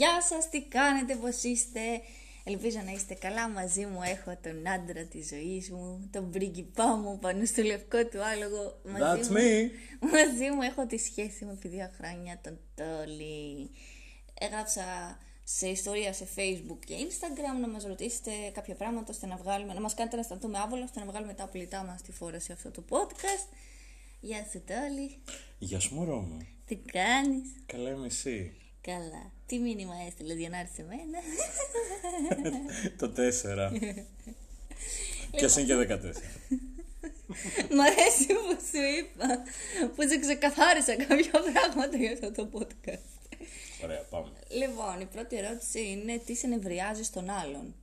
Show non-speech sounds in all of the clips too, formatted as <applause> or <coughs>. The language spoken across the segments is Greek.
Γεια σας, τι κάνετε, πώς είστε; Ελπίζω να είστε καλά μαζί μου. Έχω τον άντρα της ζωής μου, τον πρίγκιπά μου πάνω στο λευκό του άλογο. Μαζί That's μου, me. Μαζί μου έχω τη σχέση μου επί δύο χρόνια, τον Τόλι. Έγραψα σε ιστορία σε facebook και instagram να μας ρωτήσετε κάποια πράγματα ώστε να βγάλουμε, να μας κάνετε να αισθανθούμε άβολα ώστε να βγάλουμε τα απλητά μας τη φορά σε αυτό το podcast. Γεια σου Τόλι, Γεια σου μωρό μου. τι κάνεις; Καλά είμαι εσύ. Καλά. Τι μήνυμα έστειλε για να έρθει σε μένα; <laughs> το 4. <laughs> και εσύ και 14. Μ' αρέσει που σου είπα, που σε ξεκαθάρισα κάποια πράγματα για αυτό το podcast. Ωραία, πάμε. Λοιπόν, η πρώτη ερώτηση είναι τι σε νευριάζει στον άλλον;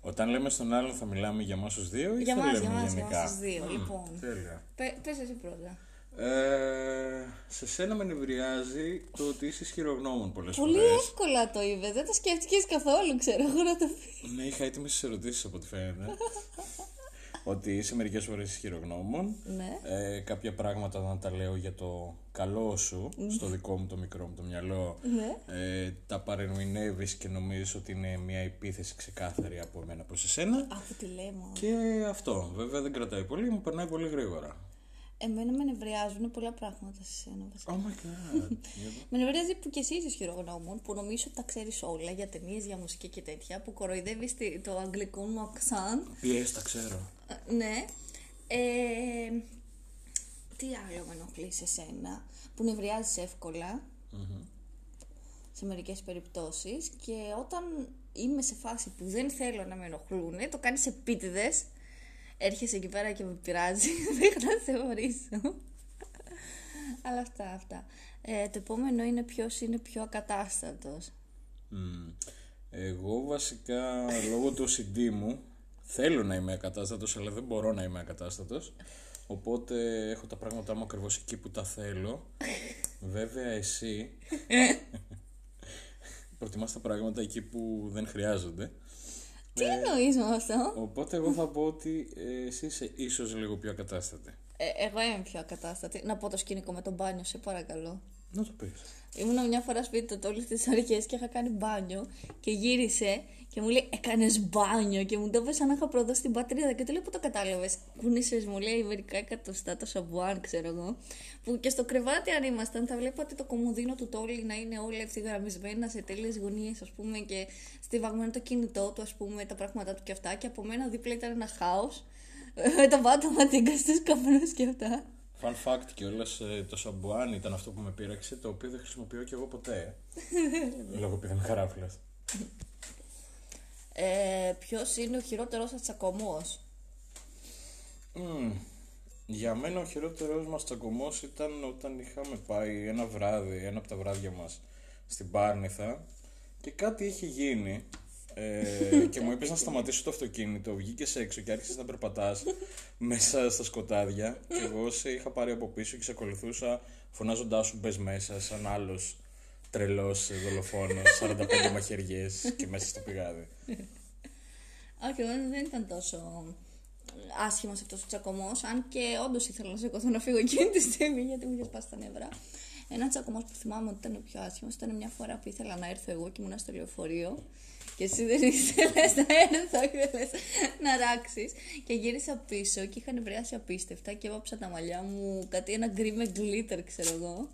Όταν λέμε στον άλλον θα μιλάμε για εμάς τους δύο ή Για θα μας, λέμε για μας, για γενικά. μας τους δύο, λοιπόν. Τέλεια. Πε, πες εσύ πρώτα. Ε, σε σένα με νευριάζει το ότι είσαι χειρογνώμων πολλές Πολύ φορές. εύκολα το είπε, δεν το σκέφτηκες καθόλου, ξέρω εγώ να το πει. Ναι, είχα έτοιμες τις ερωτήσεις από ό,τι φαίνεται. ότι είσαι μερικές φορές χειρογνώμων. Ναι. Ε, κάποια πράγματα να τα λέω για το καλό σου, στο δικό μου το μικρό μου το μυαλό. Ναι. Ε, τα παρεμηνεύεις και νομίζει ότι είναι μια επίθεση ξεκάθαρη από εμένα προς εσένα. Αφού τη λέμε. Και αυτό. Βέβαια δεν κρατάει πολύ, μου περνάει πολύ γρήγορα. Εμένα με νευριάζουν πολλά πράγματα σε σένα. βασικά. Oh my god. <laughs> Με νευριάζει που και εσύ είσαι χειρογνώμων, που νομίζω ότι τα ξέρεις όλα για ταινίες, για μουσική και τέτοια, που κοροϊδεύεις το αγγλικό μου αξάν. Πιέστα, τα ξέρω. Ε, Ναι. Ε, τι άλλο με ενοχλεί σε σένα, που νευριάζεις εύκολα, σε μερικές περιπτώσεις και όταν είμαι σε φάση που δεν θέλω να με ενοχλούν, το κάνεις επίτηδες, έρχεσαι εκεί πέρα και με πειράζει, <laughs> δεν να σε ορίσω. Αλλά αυτά, αυτά. Ε, το επόμενο είναι ποιος είναι πιο ακατάστατος. Μμμ. Εγώ βασικά λόγω του OCD μου θέλω να είμαι ακατάστατος αλλά δεν μπορώ να είμαι ακατάστατος οπότε έχω τα πράγματά μου ακριβώς εκεί που τα θέλω βέβαια εσύ <laughs> προτιμάς τα πράγματα εκεί που δεν χρειάζονται Τι εννοείς με αυτό; οπότε εγώ θα πω ότι ε, εσύ είσαι ίσως λίγο πιο ακατάστατη Ε, εγώ είμαι πιο ακατάστατη. Να πω το σκηνικό με το μπάνιο, σε παρακαλώ. να το πεις Ήμουν μια φορά σπίτι του όλες τις αρχέ και είχα κάνει μπάνιο και γύρισε και μου λέει: Έκανες μπάνιο και μου το έπεσε σαν να είχα προδώσει στην πατρίδα. Και του λέω: Πού το κατάλαβες. Κουνήσε, μου λέει, μερικά εκατοστά το σαμπουάν, ξέρω εγώ. Που και στο κρεβάτι, αν ήμασταν, θα βλέπατε το κομμωδίνο του τόλι να είναι όλα ευθυγραμμισμένα σε τέλειες γωνίες, ας πούμε, και στιβαγμένο το κινητό του, ας πούμε, τα πράγματά του και αυτά. Και από μένα δίπλα ήταν ένα χάος. Με το πάτωμα τίγκα στου καπνούς και αυτά. Fun fact κιόλα, το σαμπουάν ήταν αυτό που με πείραξε, το οποίο δεν χρησιμοποιώ κι εγώ ποτέ. <laughs> Λόγω πήραν καράφλα. Ε, Ποιος είναι ο χειρότερος σα τσακωμός; Μμμ. Για μένα ο χειρότερος μας τσακωμός ήταν όταν είχαμε πάει ένα βράδυ, ένα από τα βράδια μας στην Πάρνηθα και κάτι είχε γίνει ε, <laughs> και μου είπες να σταματήσω το αυτοκίνητο, βγήκες έξω και άρχισες να περπατάς <laughs> μέσα στα σκοτάδια και εγώ σε είχα πάρει από πίσω και σε ακολουθούσα φωνάζοντάς σου μπες μέσα σαν άλλος τρελός ε, δολοφόνος, <laughs> 45 μαχαιριές και μέσα στο πηγάδι. Όχι, δεν, δεν ήταν τόσο άσχημος αυτός ο τσακωμός. Αν και όντως ήθελα να σηκωθώ να φύγω εκείνη τη στιγμή γιατί μου είχες σπάσει τα νεύρα. Ένα τσακωμός που θυμάμαι ότι ήταν ο πιο άσχημος ήταν μια φορά που ήθελα να έρθω εγώ και ήμουν στο λεωφορείο. Και εσύ δεν ήθελες να έρθω, ήθελε να ράξεις. Και γύρισα πίσω και είχαν βρεάσει απίστευτα και έβαψα τα μαλλιά μου κάτι ένα γκρι με glitter, ξέρω εγώ.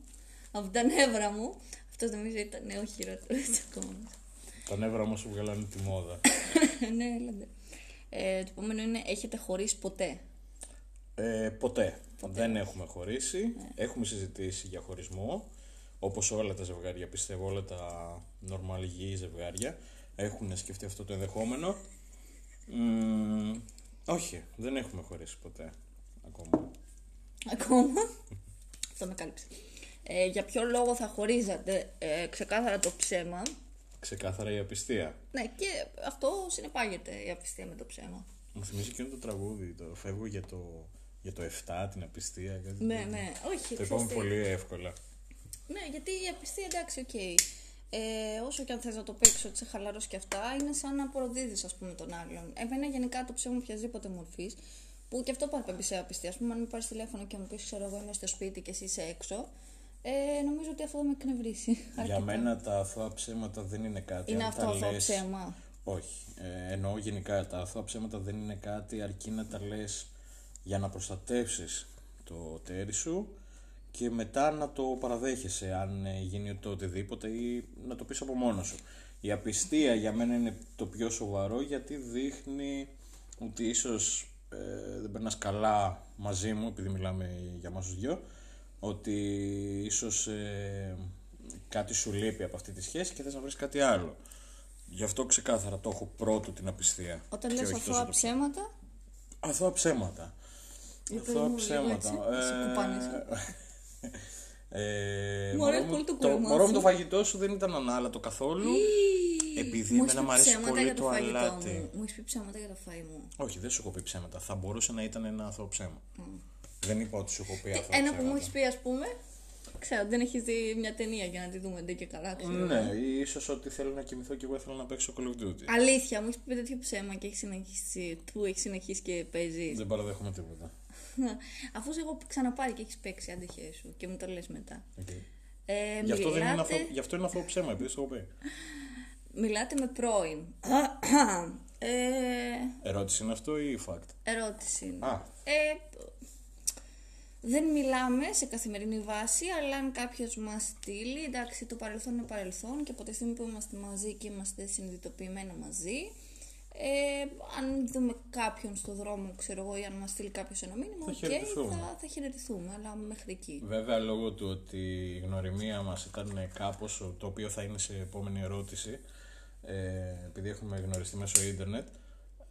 Από τα νεύρα μου. Αυτός νομίζω ήταν ο χειρότερος τσακωμό. Τα νεύρα μου σου βγάλανε τη μόδα. <laughs> ναι, έλατε. Ε, το επόμενο είναι έχετε χωρίσει ποτέ; Ε, ποτέ. Δεν έχουμε χωρίσει. Έχουμε συζητήσει για χωρισμό. Όπως όλα τα ζευγάρια, πιστεύω, όλα τα normal υγιή ζευγάρια έχουν σκεφτεί αυτό το ενδεχόμενο. Μμμ, όχι, δεν έχουμε χωρίσει ποτέ. Ακόμα. Ακόμα; Αυτό με κάλυψε. Ε, για ποιο λόγο θα χωρίζατε ε, ξεκάθαρα το ψέμα. Ξεκάθαρα η απιστία. Ναι, και αυτό συνεπάγεται η απιστία με το ψέμα. Μου θυμίζει εκείνο το τραγούδι, το φεύγω για το, για το 7, την απιστία. Κάτι Ναι, τέτοιο. ναι, όχι. Το ξέρεις είπαμε τι. πολύ εύκολα. Ναι, γιατί η απιστία εντάξει, οκ. Ε, όσο και αν θες να το παίξεις ότι είσαι χαλαρός και αυτά, είναι σαν να προδίδεις ας πούμε τον άλλον. Εμένα γενικά το ψέμα οποιασδήποτε μορφής, που και αυτό παραπέμπει σε απιστία. Ας πούμε, αν με πάρεις τηλέφωνο και μου πεις, ξέρω εγώ, είμαι στο σπίτι και εσύ είσαι έξω, Ε, νομίζω ότι αυτό θα με εκνευρίσει. Για αρκετά. μένα τα αθώα ψέματα δεν είναι κάτι. Είναι αν αυτό τα αυτό λες- ψέμα. Όχι. Ε, εννοώ γενικά τα αθώα ψέματα δεν είναι κάτι αρκεί να τα λες για να προστατεύσεις το τέρι σου και μετά να το παραδέχεσαι αν ε, γίνει το οτιδήποτε ή να το πεις από μόνος σου. Η απιστία για μένα είναι το πιο σοβαρό γιατί δείχνει ότι ίσως ε, δεν περνάς καλά μαζί μου επειδή μιλάμε για μας τους δυο ότι ίσως ε, κάτι σου λείπει από αυτή τη σχέση και θες να βρεις κάτι άλλο. Γι' αυτό ξεκάθαρα το έχω πρώτο την απιστία. Όταν και λες όχι αθώα τόσο το- ψέματα, Αθώα ψέματα. Για πες Αθώα μου λίγο ψέματα. έτσι, σε κουπάνεσαι. <laughs> Ε, Μου μωρό αρέσει πολύ το το, κολλημά μωρό μου σου. το φαγητό σου δεν ήταν ανάλατο καθόλου. Επειδή μου εμένα έχεις μου πει αρέσει ψέματα πολύ για το το φαγητό αλάτι. μου. Μου έχεις πει ψέματα για το φαΐ μου. Όχι, δεν σου έχω πει ψέματα. Θα μπορούσε να ήταν ένα αθώο ψέμα. Δεν είπα ότι σου έχω πει αθώα Ένα που μου ψέματα. έχεις πει, ας πούμε. Ξέρω, δεν έχεις δει μια ταινία για να τη δούμε ντε και καλά. Ξέρω. Ναι, ή ίσως ότι θέλω να κοιμηθώ και εγώ ήθελα να παίξω Call of Duty. Αλήθεια, μου έχεις πει τέτοιο ψέμα και έχεις συνεχίσει, που έχεις συνεχίσει και παίζεις. Δεν παραδέχομαι τίποτα. <laughs> Αφού σε έχω ξαναπάρει και έχεις παίξει, να τύχει σου και μου το λες μετά. Οκ. Ε, Γι' αυτό, δεν είναι μιλάτε, αθώο, γι' αυτό είναι αθώο ψέμα, επειδή σου έχω πει. <laughs> μιλάτε με πρώην. <coughs> ε, Ερώτηση είναι αυτό ή fact; ερώτηση. είναι. Α, Ε, δεν μιλάμε σε καθημερινή βάση, αλλά αν κάποιος μας στείλει, εντάξει, το παρελθόν είναι παρελθόν και από τη στιγμή που είμαστε μαζί και είμαστε συνειδητοποιημένα μαζί, ε, αν δούμε κάποιον στο δρόμο, ξέρω εγώ, ή αν μας στείλει κάποιος ένα μήνυμα, Θα οκ, χαιρετηθούμε. θα, θα χαιρετηθούμε, αλλά μέχρι εκεί. Βέβαια, λόγω του ότι η γνωριμία μας ήταν κάπως, το οποίο θα είναι σε επόμενη ερώτηση, ε, επειδή έχουμε γνωριστεί μέσω ίντερνετ,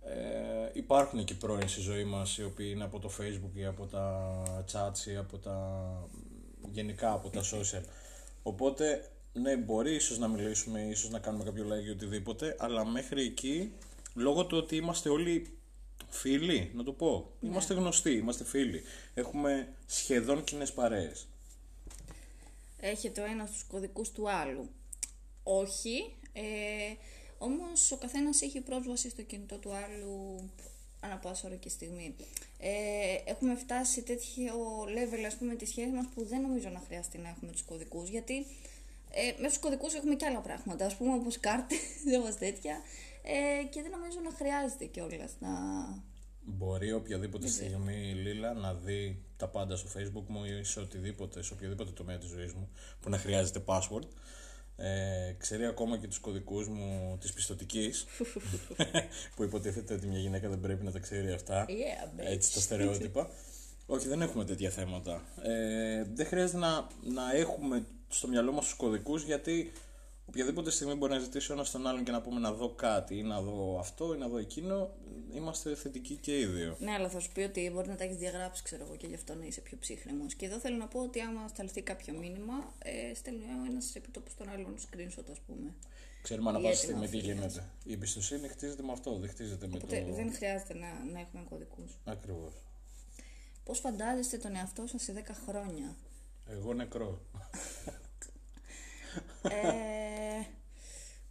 ε, υπάρχουν και πρώην στη ζωή μας, οι οποίοι είναι από το facebook ή από τα chats ή από τα γενικά από τα social. Οπότε, ναι, μπορεί ίσως να μιλήσουμε, ίσως να κάνουμε κάποιο like ή οτιδήποτε, αλλά μέχρι εκεί, λόγω του ότι είμαστε όλοι φίλοι, να το πω, είμαστε γνωστοί, είμαστε φίλοι. Έχουμε σχεδόν κοινές παρέες. Έχετε ο ένας τους κωδικούς του άλλου. Όχι, ε, όμως ο καθένας έχει πρόσβαση στο κινητό του άλλου ανά πάσα ώρα και στιγμή. Ε, έχουμε φτάσει σε τέτοιο level ας πούμε της σχέσης μας που δεν νομίζω να χρειαστεί να έχουμε τους κωδικούς γιατί ε, μέσα στους κωδικούς έχουμε και άλλα πράγματα ας πούμε όπως κάρτες, <laughs> όπως τέτοια ε, και δεν νομίζω να χρειάζεται κιόλας να... Μπορεί οποιαδήποτε στιγμή η Λίλα να δει τα πάντα στο facebook μου ή σε οτιδήποτε, σε οποιοδήποτε τομέα της ζωής μου που να χρειάζεται password. Ε, ξέρει ακόμα και τους κωδικούς μου της πιστοτικής <laughs> <laughs> που υποτίθεται ότι μια γυναίκα δεν πρέπει να τα ξέρει αυτά. Yeah, bitch. Έτσι τα στερεότυπα. Όχι, δεν έχουμε τέτοια θέματα. Ε, δεν χρειάζεται να, να έχουμε στο μυαλό μας τους κωδικούς γιατί οποιαδήποτε στιγμή μπορεί να ζητήσει ο ένας τον άλλον και να πούμε να δω κάτι ή να δω αυτό ή να δω εκείνο. Είμαστε θετικοί και οι δύο. Ναι, αλλά θα σου πει ότι μπορεί να τα έχεις διαγράψει, ξέρω εγώ, και γι' αυτό να είσαι πιο ψύχρεμος. Και εδώ θέλω να πω ότι άμα σταλθεί κάποιο μήνυμα, ε, στέλνει ο ένας επιτόπου στον άλλον screenshot, ας πούμε. Ξέρουμε ανά Ή πάσα έτοιμα στιγμή τι φίλες. γίνεται. Η εμπιστοσύνη χτίζεται με αυτό, δεν χτίζεται με Οπότε το. δεν χρειάζεται να, να έχουμε κωδικούς. Ακριβώς. Πώς φαντάζεστε τον εαυτό σας σε 10 χρόνια, Εγώ νεκρό. <laughs> ε,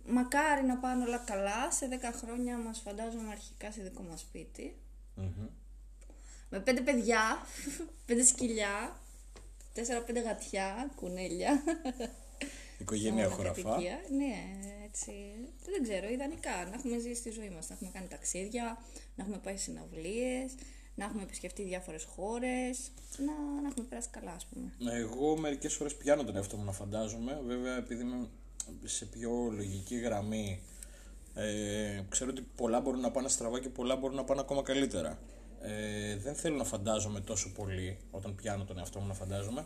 Μακάρι να πάνε όλα καλά. Σε 10 χρόνια μας φαντάζομαι αρχικά σε δικό μας σπίτι. Μμμ. Με πέντε παιδιά, πέντε σκυλιά, τέσσερα-πέντε γατιά, κουνέλια. Οικογένεια Όλα χωραφά. κατοικία. Ναι, έτσι. Δεν ξέρω, ιδανικά. Να έχουμε ζήσει τη ζωή μας, να έχουμε κάνει ταξίδια, να έχουμε πάει συναυλίες, να έχουμε επισκεφτεί διάφορες χώρες, να, να έχουμε περάσει καλά, ας πούμε. Εγώ μερικές φορές πιάνω τον εαυτό μου να φαντάζομαι. Βέβαια, επειδή είμαι σε πιο λογική γραμμή, ε, ξέρω ότι πολλά μπορούν να πάνε στραβά και πολλά μπορούν να πάνε ακόμα καλύτερα. Ε, δεν θέλω να φαντάζομαι τόσο πολύ όταν πιάνω τον εαυτό μου να φαντάζομαι.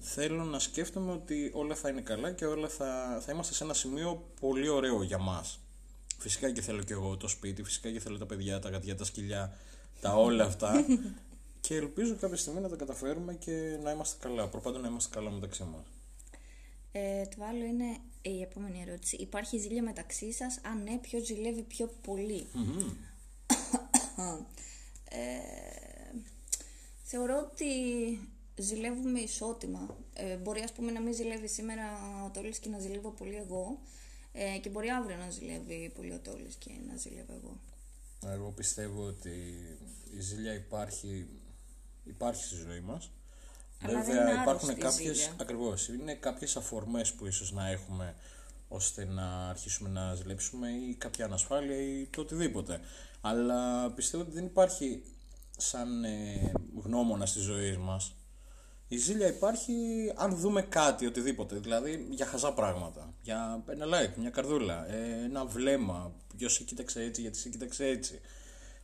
Θέλω να σκέφτομαι ότι όλα θα είναι καλά και όλα θα, θα είμαστε σε ένα σημείο πολύ ωραίο για μας. Φυσικά και θέλω και εγώ το σπίτι, φυσικά και θέλω τα παιδιά, τα γατιά, τα σκυλιά, τα όλα αυτά. και ελπίζω κάποια στιγμή να τα καταφέρουμε και να είμαστε καλά. Προπάντων να είμαστε καλά μεταξύ μας. Ε, το άλλο είναι η επόμενη ερώτηση. Υπάρχει ζήλια μεταξύ σας, αν ναι, ποιο ζηλεύει πιο πολύ; ε, θεωρώ ότι ζηλεύουμε ισότιμα. Ε, μπορεί ας πούμε να μην ζηλεύει σήμερα ο Τόλης και να ζηλεύω πολύ εγώ ε, και μπορεί αύριο να ζηλεύει πολύ ο Τόλης και να ζηλεύω εγώ. Εγώ πιστεύω ότι η ζήλια υπάρχει, υπάρχει στη ζωή μας. Αλλά δεν Βέβαια είναι υπάρχουν άρρωστη η κάποιες, ζήλια. ακριβώς, είναι κάποιες αφορμές που ίσως να έχουμε ώστε να αρχίσουμε να ζηλέψουμε ή κάποια ανασφάλεια ή το οτιδήποτε. Αλλά πιστεύω ότι δεν υπάρχει σαν ε, γνώμονα στη ζωή μας. Η ζήλια υπάρχει αν δούμε κάτι, οτιδήποτε. Δηλαδή για χαζά πράγματα. Για ένα like, μια καρδούλα, ε, ένα βλέμμα. Ποιος σε κοίταξε έτσι, γιατί σε κοίταξε έτσι.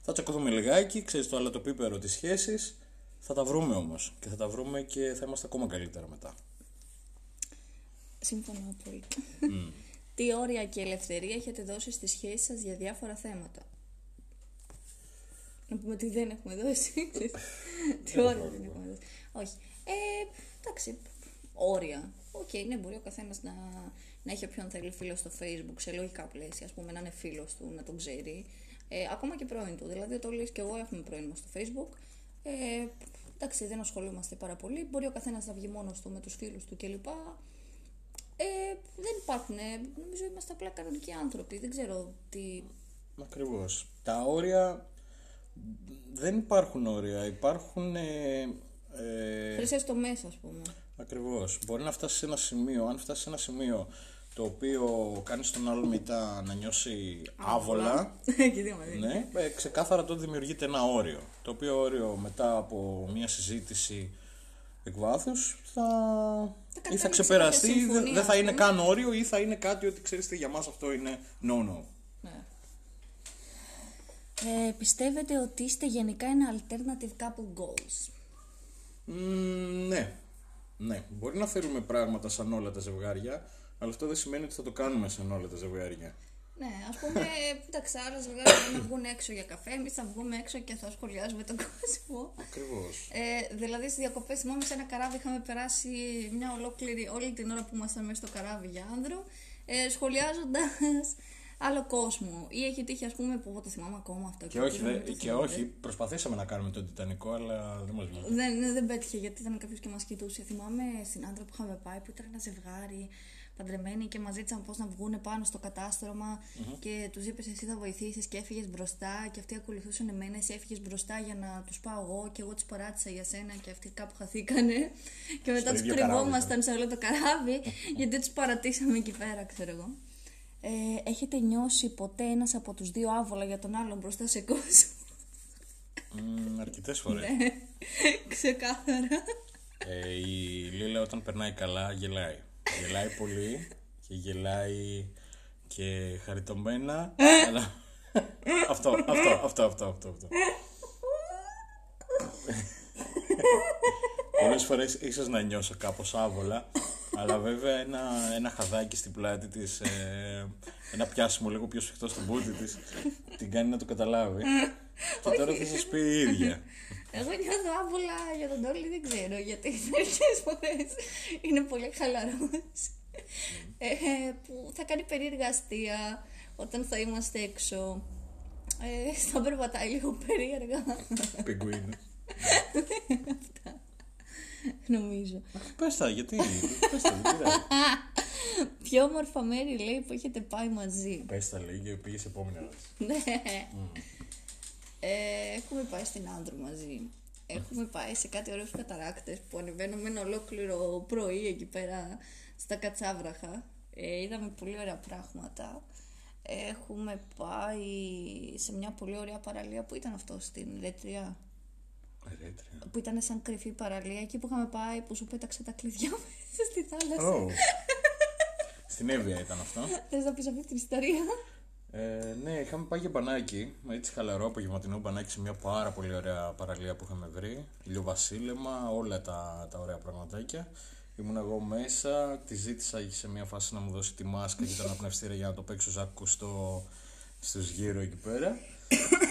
Θα τσακωθούμε λιγάκι, ξέρεις το άλλο το πιπεράτο της σχέσης. Θα τα βρούμε όμως. Και θα τα βρούμε και θα είμαστε ακόμα καλύτερα μετά. Συμφωνώ απόλυτα. <laughs> Τι όρια και ελευθερία έχετε δώσει στη σχέση σας για διάφορα θέματα; Να πούμε ότι δεν έχουμε δώσει. <laughs> Τι όρια δεν έχουμε δώσει. Όχι. Ε, εντάξει, όρια. Οκ, ναι, μπορεί ο καθένας να, να έχει όποιον θέλει φίλο στο Facebook σε λογικά πλαίσια, ας πούμε, να είναι φίλος του, να τον ξέρει. Ε, ακόμα και πρώην του. Δηλαδή, το Λύση και εγώ έχουμε πρώην μας στο Facebook. Ε, εντάξει, δεν ασχολούμαστε πάρα πολύ. Μπορεί ο καθένας να βγει μόνος του με τους φίλους του κλπ. Ε, δεν υπάρχουν. ε, Νομίζω είμαστε απλά κανονικοί άνθρωποι. Δεν ξέρω τι. Ακριβώς. Τα όρια. Δεν υπάρχουν όρια. Υπάρχουν. Ε, ε, Χρυσέ το μέσα, ας πούμε. Ακριβώς. Μπορεί να φτάσεις σε ένα σημείο, αν φτάσεις σε ένα σημείο το οποίο κάνεις τον άλλον μετά να νιώσει άβολα, <laughs> και δύο μαζί. ναι, ε, ξεκάθαρα τότε δημιουργείται ένα όριο. Το οποίο όριο μετά από μια συζήτηση εκ βάθους θα, ή θα καταλήξει ξεπεραστεί, κάποια ή δεν συμφωνία, δεν θα ας είναι πούμε. καν όριο ή θα είναι κάτι ότι ξέρεις τι για μας αυτό είναι no-no. Ναι. Ε, πιστεύετε ότι είστε γενικά ένα alternative couple goals; Μμμ, ναι. Ναι. Μπορεί να θέλουμε πράγματα σαν όλα τα ζευγάρια, αλλά αυτό δεν σημαίνει ότι θα το κάνουμε σαν όλα τα ζευγάρια. Ναι, ας πούμε, εντάξει, άλλα ζευγάρια μπορεί να βγουν έξω για καφέ. Εμείς θα βγούμε έξω και θα σχολιάζουμε τον κόσμο. Ακριβώς. Ε, δηλαδή στις διακοπές, θυμάμαι σε ένα καράβι είχαμε περάσει μια ολόκληρη, όλη την ώρα που ήμασταν μέσα στο καράβι για άνδρο, ε, σχολιάζοντας άλλο κόσμο. Ή έχει τύχει, ας πούμε, που εγώ το θυμάμαι ακόμα αυτό. Και όχι, ελπίζω να δε- μην το και θυμάται. όχι, προσπαθήσαμε να κάνουμε τον Τιτανικό, αλλά δεν μας βγήκε. Δεν, ναι, δεν πέτυχε γιατί ήταν κάποιος και μας κοιτούσε. Θυμάμαι στην άντρα που είχαμε πάει που ήταν ένα ζευγάρι παντρεμένοι και μας ζήτησαν πώς να βγουν πάνω στο καταστρωμα και τους είπες εσύ θα βοηθήσεις και έφυγες μπροστά και αυτοί ακολουθούσαν εμένα. Εσύ έφυγες μπροστά για να τους πάω εγώ και εγώ τους παράτησα για σένα και αυτοί κάπου χαθήκανε. <laughs> και μετά τους ίδιο καράβι κρυβόμασταν σε όλο το καράβι <laughs> γιατί τους παρατήσαμε εκεί πέρα, ξέρω εγώ. Ε, έχετε νιώσει ποτέ ένας από τους δύο άβολα για τον άλλον μπροστά σε κόσμο; Μ, αρκετές <laughs> φορές. Ναι. Ξεκάθαρα. Ε, η Λίλα όταν περνάει καλά γελάει. Γελάει πολύ και γελάει και χαριτωμένα. αλλά... αυτό, αυτό, αυτό, αυτό, αυτό, αυτό. <laughs> Πολλές φορές ίσως να νιώσω κάπως άβολα, αλλά βέβαια ένα, ένα χαδάκι στην πλάτη της, ε, ένα πιάσιμο λίγο πιο σφιχτό στην πούτη της, την κάνει να το καταλάβει. και τώρα θα σας πει η ίδια. Εγώ νιώθω άβολα για τον Τόλι, δεν ξέρω γιατί μερικές φορές είναι πολύ χαλαρός. Ε, που θα κάνει περίεργα αστεία όταν θα είμαστε έξω. Ε, θα περπατάει λίγο περίεργα, Πιγκουίνι. <laughs> νομίζω. Πες τα, γιατί, πες τα, δεν πειράζει. <laughs> Πιο όμορφα μέρη λέει που έχετε πάει μαζί. Πες τα λέει και πήγες επόμενη ερώτηση. <laughs> Ναι. Ε, έχουμε πάει στην Άνδρο μαζί. Έχουμε πάει σε κάτι ωραίους καταράκτες που ανεβαίνουμε ένα ολόκληρο πρωί εκεί πέρα στα Κατσάβραχα. Ε, είδαμε πολύ ωραία πράγματα. Έχουμε πάει σε μια πολύ ωραία παραλία που ήταν αυτό στην Ρετριά. Ρέτρια. Που ήταν σαν κρυφή παραλία εκεί που είχαμε πάει που σου πέταξε τα κλειδιά <laughs> μέσα στη θάλασσα. Ω. Στην Εύβοια ήταν αυτό. Θες να πεις αυτή την ιστορία; Ε, ναι, είχαμε πάει για μπανάκι, με έτσι χαλαρό απογευματινό μπανάκι σε μια πάρα πολύ ωραία παραλία που είχαμε βρει. Ηλιοβασίλεμα, όλα τα, τα ωραία πραγματάκια. Ήμουν εγώ μέσα, τη ζήτησα σε μια φάση να μου δώσει τη μάσκα και τον απνευστήρα για να το παίξω σαν ακουστό στους γύρω εκεί πέρα.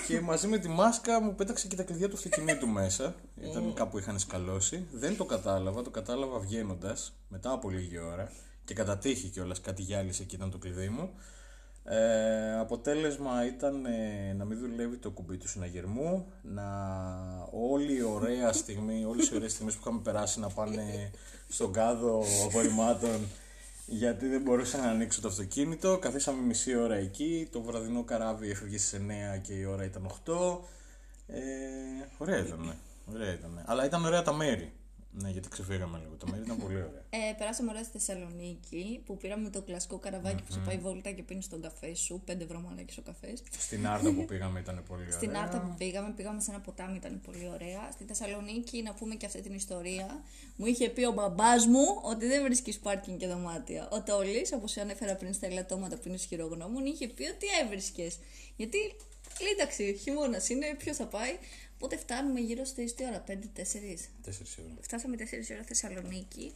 Και μαζί με τη μάσκα μου πέταξε και τα κλειδιά του αυτοκινήτου μέσα. Ήταν κάπου είχαν σκαλώσει. Δεν το κατάλαβα, το κατάλαβα βγαίνοντας μετά από λίγη ώρα. Και κατά τύχη κιόλας κάτι γυάλισε και ήταν το κλειδί μου. Ε, αποτέλεσμα ήταν ε, να μην δουλεύει το κουμπί του συναγερμού, να όλη η ωραία στιγμή, όλες οι ωραίες στιγμές που είχαμε περάσει να πάνε στον κάδο απορριμμάτων γιατί δεν μπορούσα να ανοίξω το αυτοκίνητο. Καθίσαμε μισή ώρα εκεί, το βραδινό καράβι έφευγε στις 9 και η ώρα ήταν 8. Ε, ωραία ήταν, ωραία ήταν. Αλλά ήταν ωραία τα μέρη. Ναι, γιατί ξεφύγαμε λίγο. Το μέρη ήταν <laughs> πολύ ωραίο. Ε, περάσαμε ωραία στη Θεσσαλονίκη που πήραμε το κλασικό καραβάκι που σε πάει βόλτα και πίνεις τον καφέ σου. 5 ευρώ μαλάκι ο καφές. Στην Άρτα που πήγαμε ήταν πολύ <laughs> ωραία. Στην Άρτα που πήγαμε, πήγαμε σε ένα ποτάμι, ήταν πολύ ωραία. Στη Θεσσαλονίκη, να πούμε και αυτή την ιστορία, μου είχε πει ο μπαμπάς μου ότι δεν βρίσκεις πάρκινγκ και δωμάτια. Ο Τόλης, όπως ανέφερα πριν στα ελαττώματα που είναι ισχυρογνώμων, είχε πει ότι έβρισκες. Γιατί λέει εντάξει, χειμώνας είναι, ποιος θα πάει. Οπότε φτάνουμε γύρω στι τι ώρα, 5-4. 4 ώρα. Φτάσαμε 4 ώρα Θεσσαλονίκη.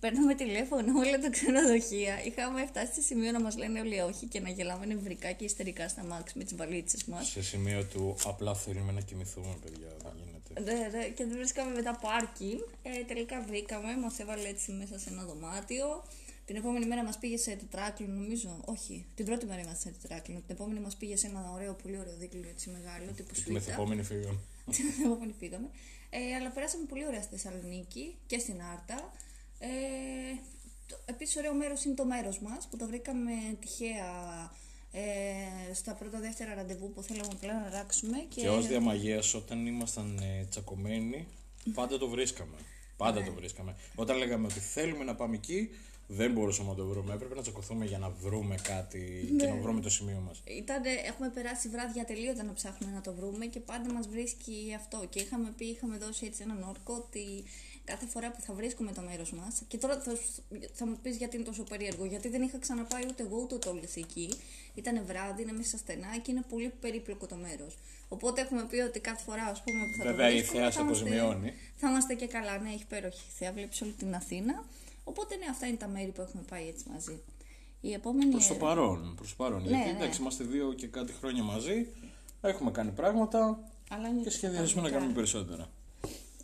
Παίρνουμε τηλέφωνο όλα τα ξενοδοχεία. Είχαμε φτάσει σε σημείο να μας λένε όλοι όχι και να γελάμε νευρικά και ιστερικά στα μάξ με τις βαλίτσες μας. Σε σημείο του απλά θέλουμε να κοιμηθούμε, παιδιά. Δεν γίνεται. Ναι, ναι, και δεν βρίσκαμε μετά πάρκινγκ. Ε, τελικά βρήκαμε, μας έβαλε έτσι μέσα σε ένα δωμάτιο. Την επόμενη μέρα μας πήγε σε τετράκλινο, νομίζω. Όχι, την πρώτη μέρα είμαστε σε τετράκλινο. Την επόμενη μας πήγε σε ένα ωραίο, πολύ ωραίο δίκλινο έτσι μεγάλο, τύπου Την επόμενη φύγαμε. <laughs> Την επόμενη φύγαμε. Ε, αλλά περάσαμε πολύ ωραία στη Θεσσαλονίκη και στην Άρτα. Ε, Επίσης, ωραίο μέρος είναι το μέρος μας που το βρήκαμε τυχαία ε, στα πρώτα δεύτερα ραντεβού που θέλαμε πλέον να ράξουμε. Και, και ως διαμαγείας, όταν ήμασταν ε, τσακωμένοι, πάντα το βρίσκαμε. Πάντα ναι. το βρίσκαμε. Όταν λέγαμε ότι θέλουμε να πάμε εκεί, δεν μπορούσαμε να το βρούμε. Έπρεπε να τσακωθούμε για να βρούμε κάτι ναι. και να βρούμε το σημείο μας. Έχουμε περάσει βράδια τελείωτα να ψάχνουμε να το βρούμε και πάντα μας βρίσκει αυτό. Και είχαμε πει, είχαμε δώσει έτσι έναν όρκο ότι κάθε φορά που θα βρίσκουμε το μέρος μας. Και τώρα θα, θα μου πεις γιατί είναι τόσο περίεργο. Γιατί δεν είχα ξαναπάει ούτε εγώ ούτε το εκεί. Ήταν βράδυ, είναι μέσα στα στενά και είναι πολύ περίπλοκο το μέρος. Οπότε έχουμε πει ότι κάθε φορά ας πούμε, που θα Βέβαια, το βρίσκουμε, η θέα θα, αποζημιώνει. θα είμαστε και καλά. Ναι, έχει υπέροχη θέα, βλέπεις όλη την Αθήνα. Οπότε ναι, αυτά είναι τα μέρη που έχουμε πάει έτσι μαζί. Η επόμενη... Προς το παρόν, προς το παρόν. Ναι, Γιατί ναι. εντάξει, είμαστε δύο και κάτι χρόνια μαζί, έχουμε κάνει πράγματα Αλλά και σχεδιάζουμε να κάνουμε περισσότερα.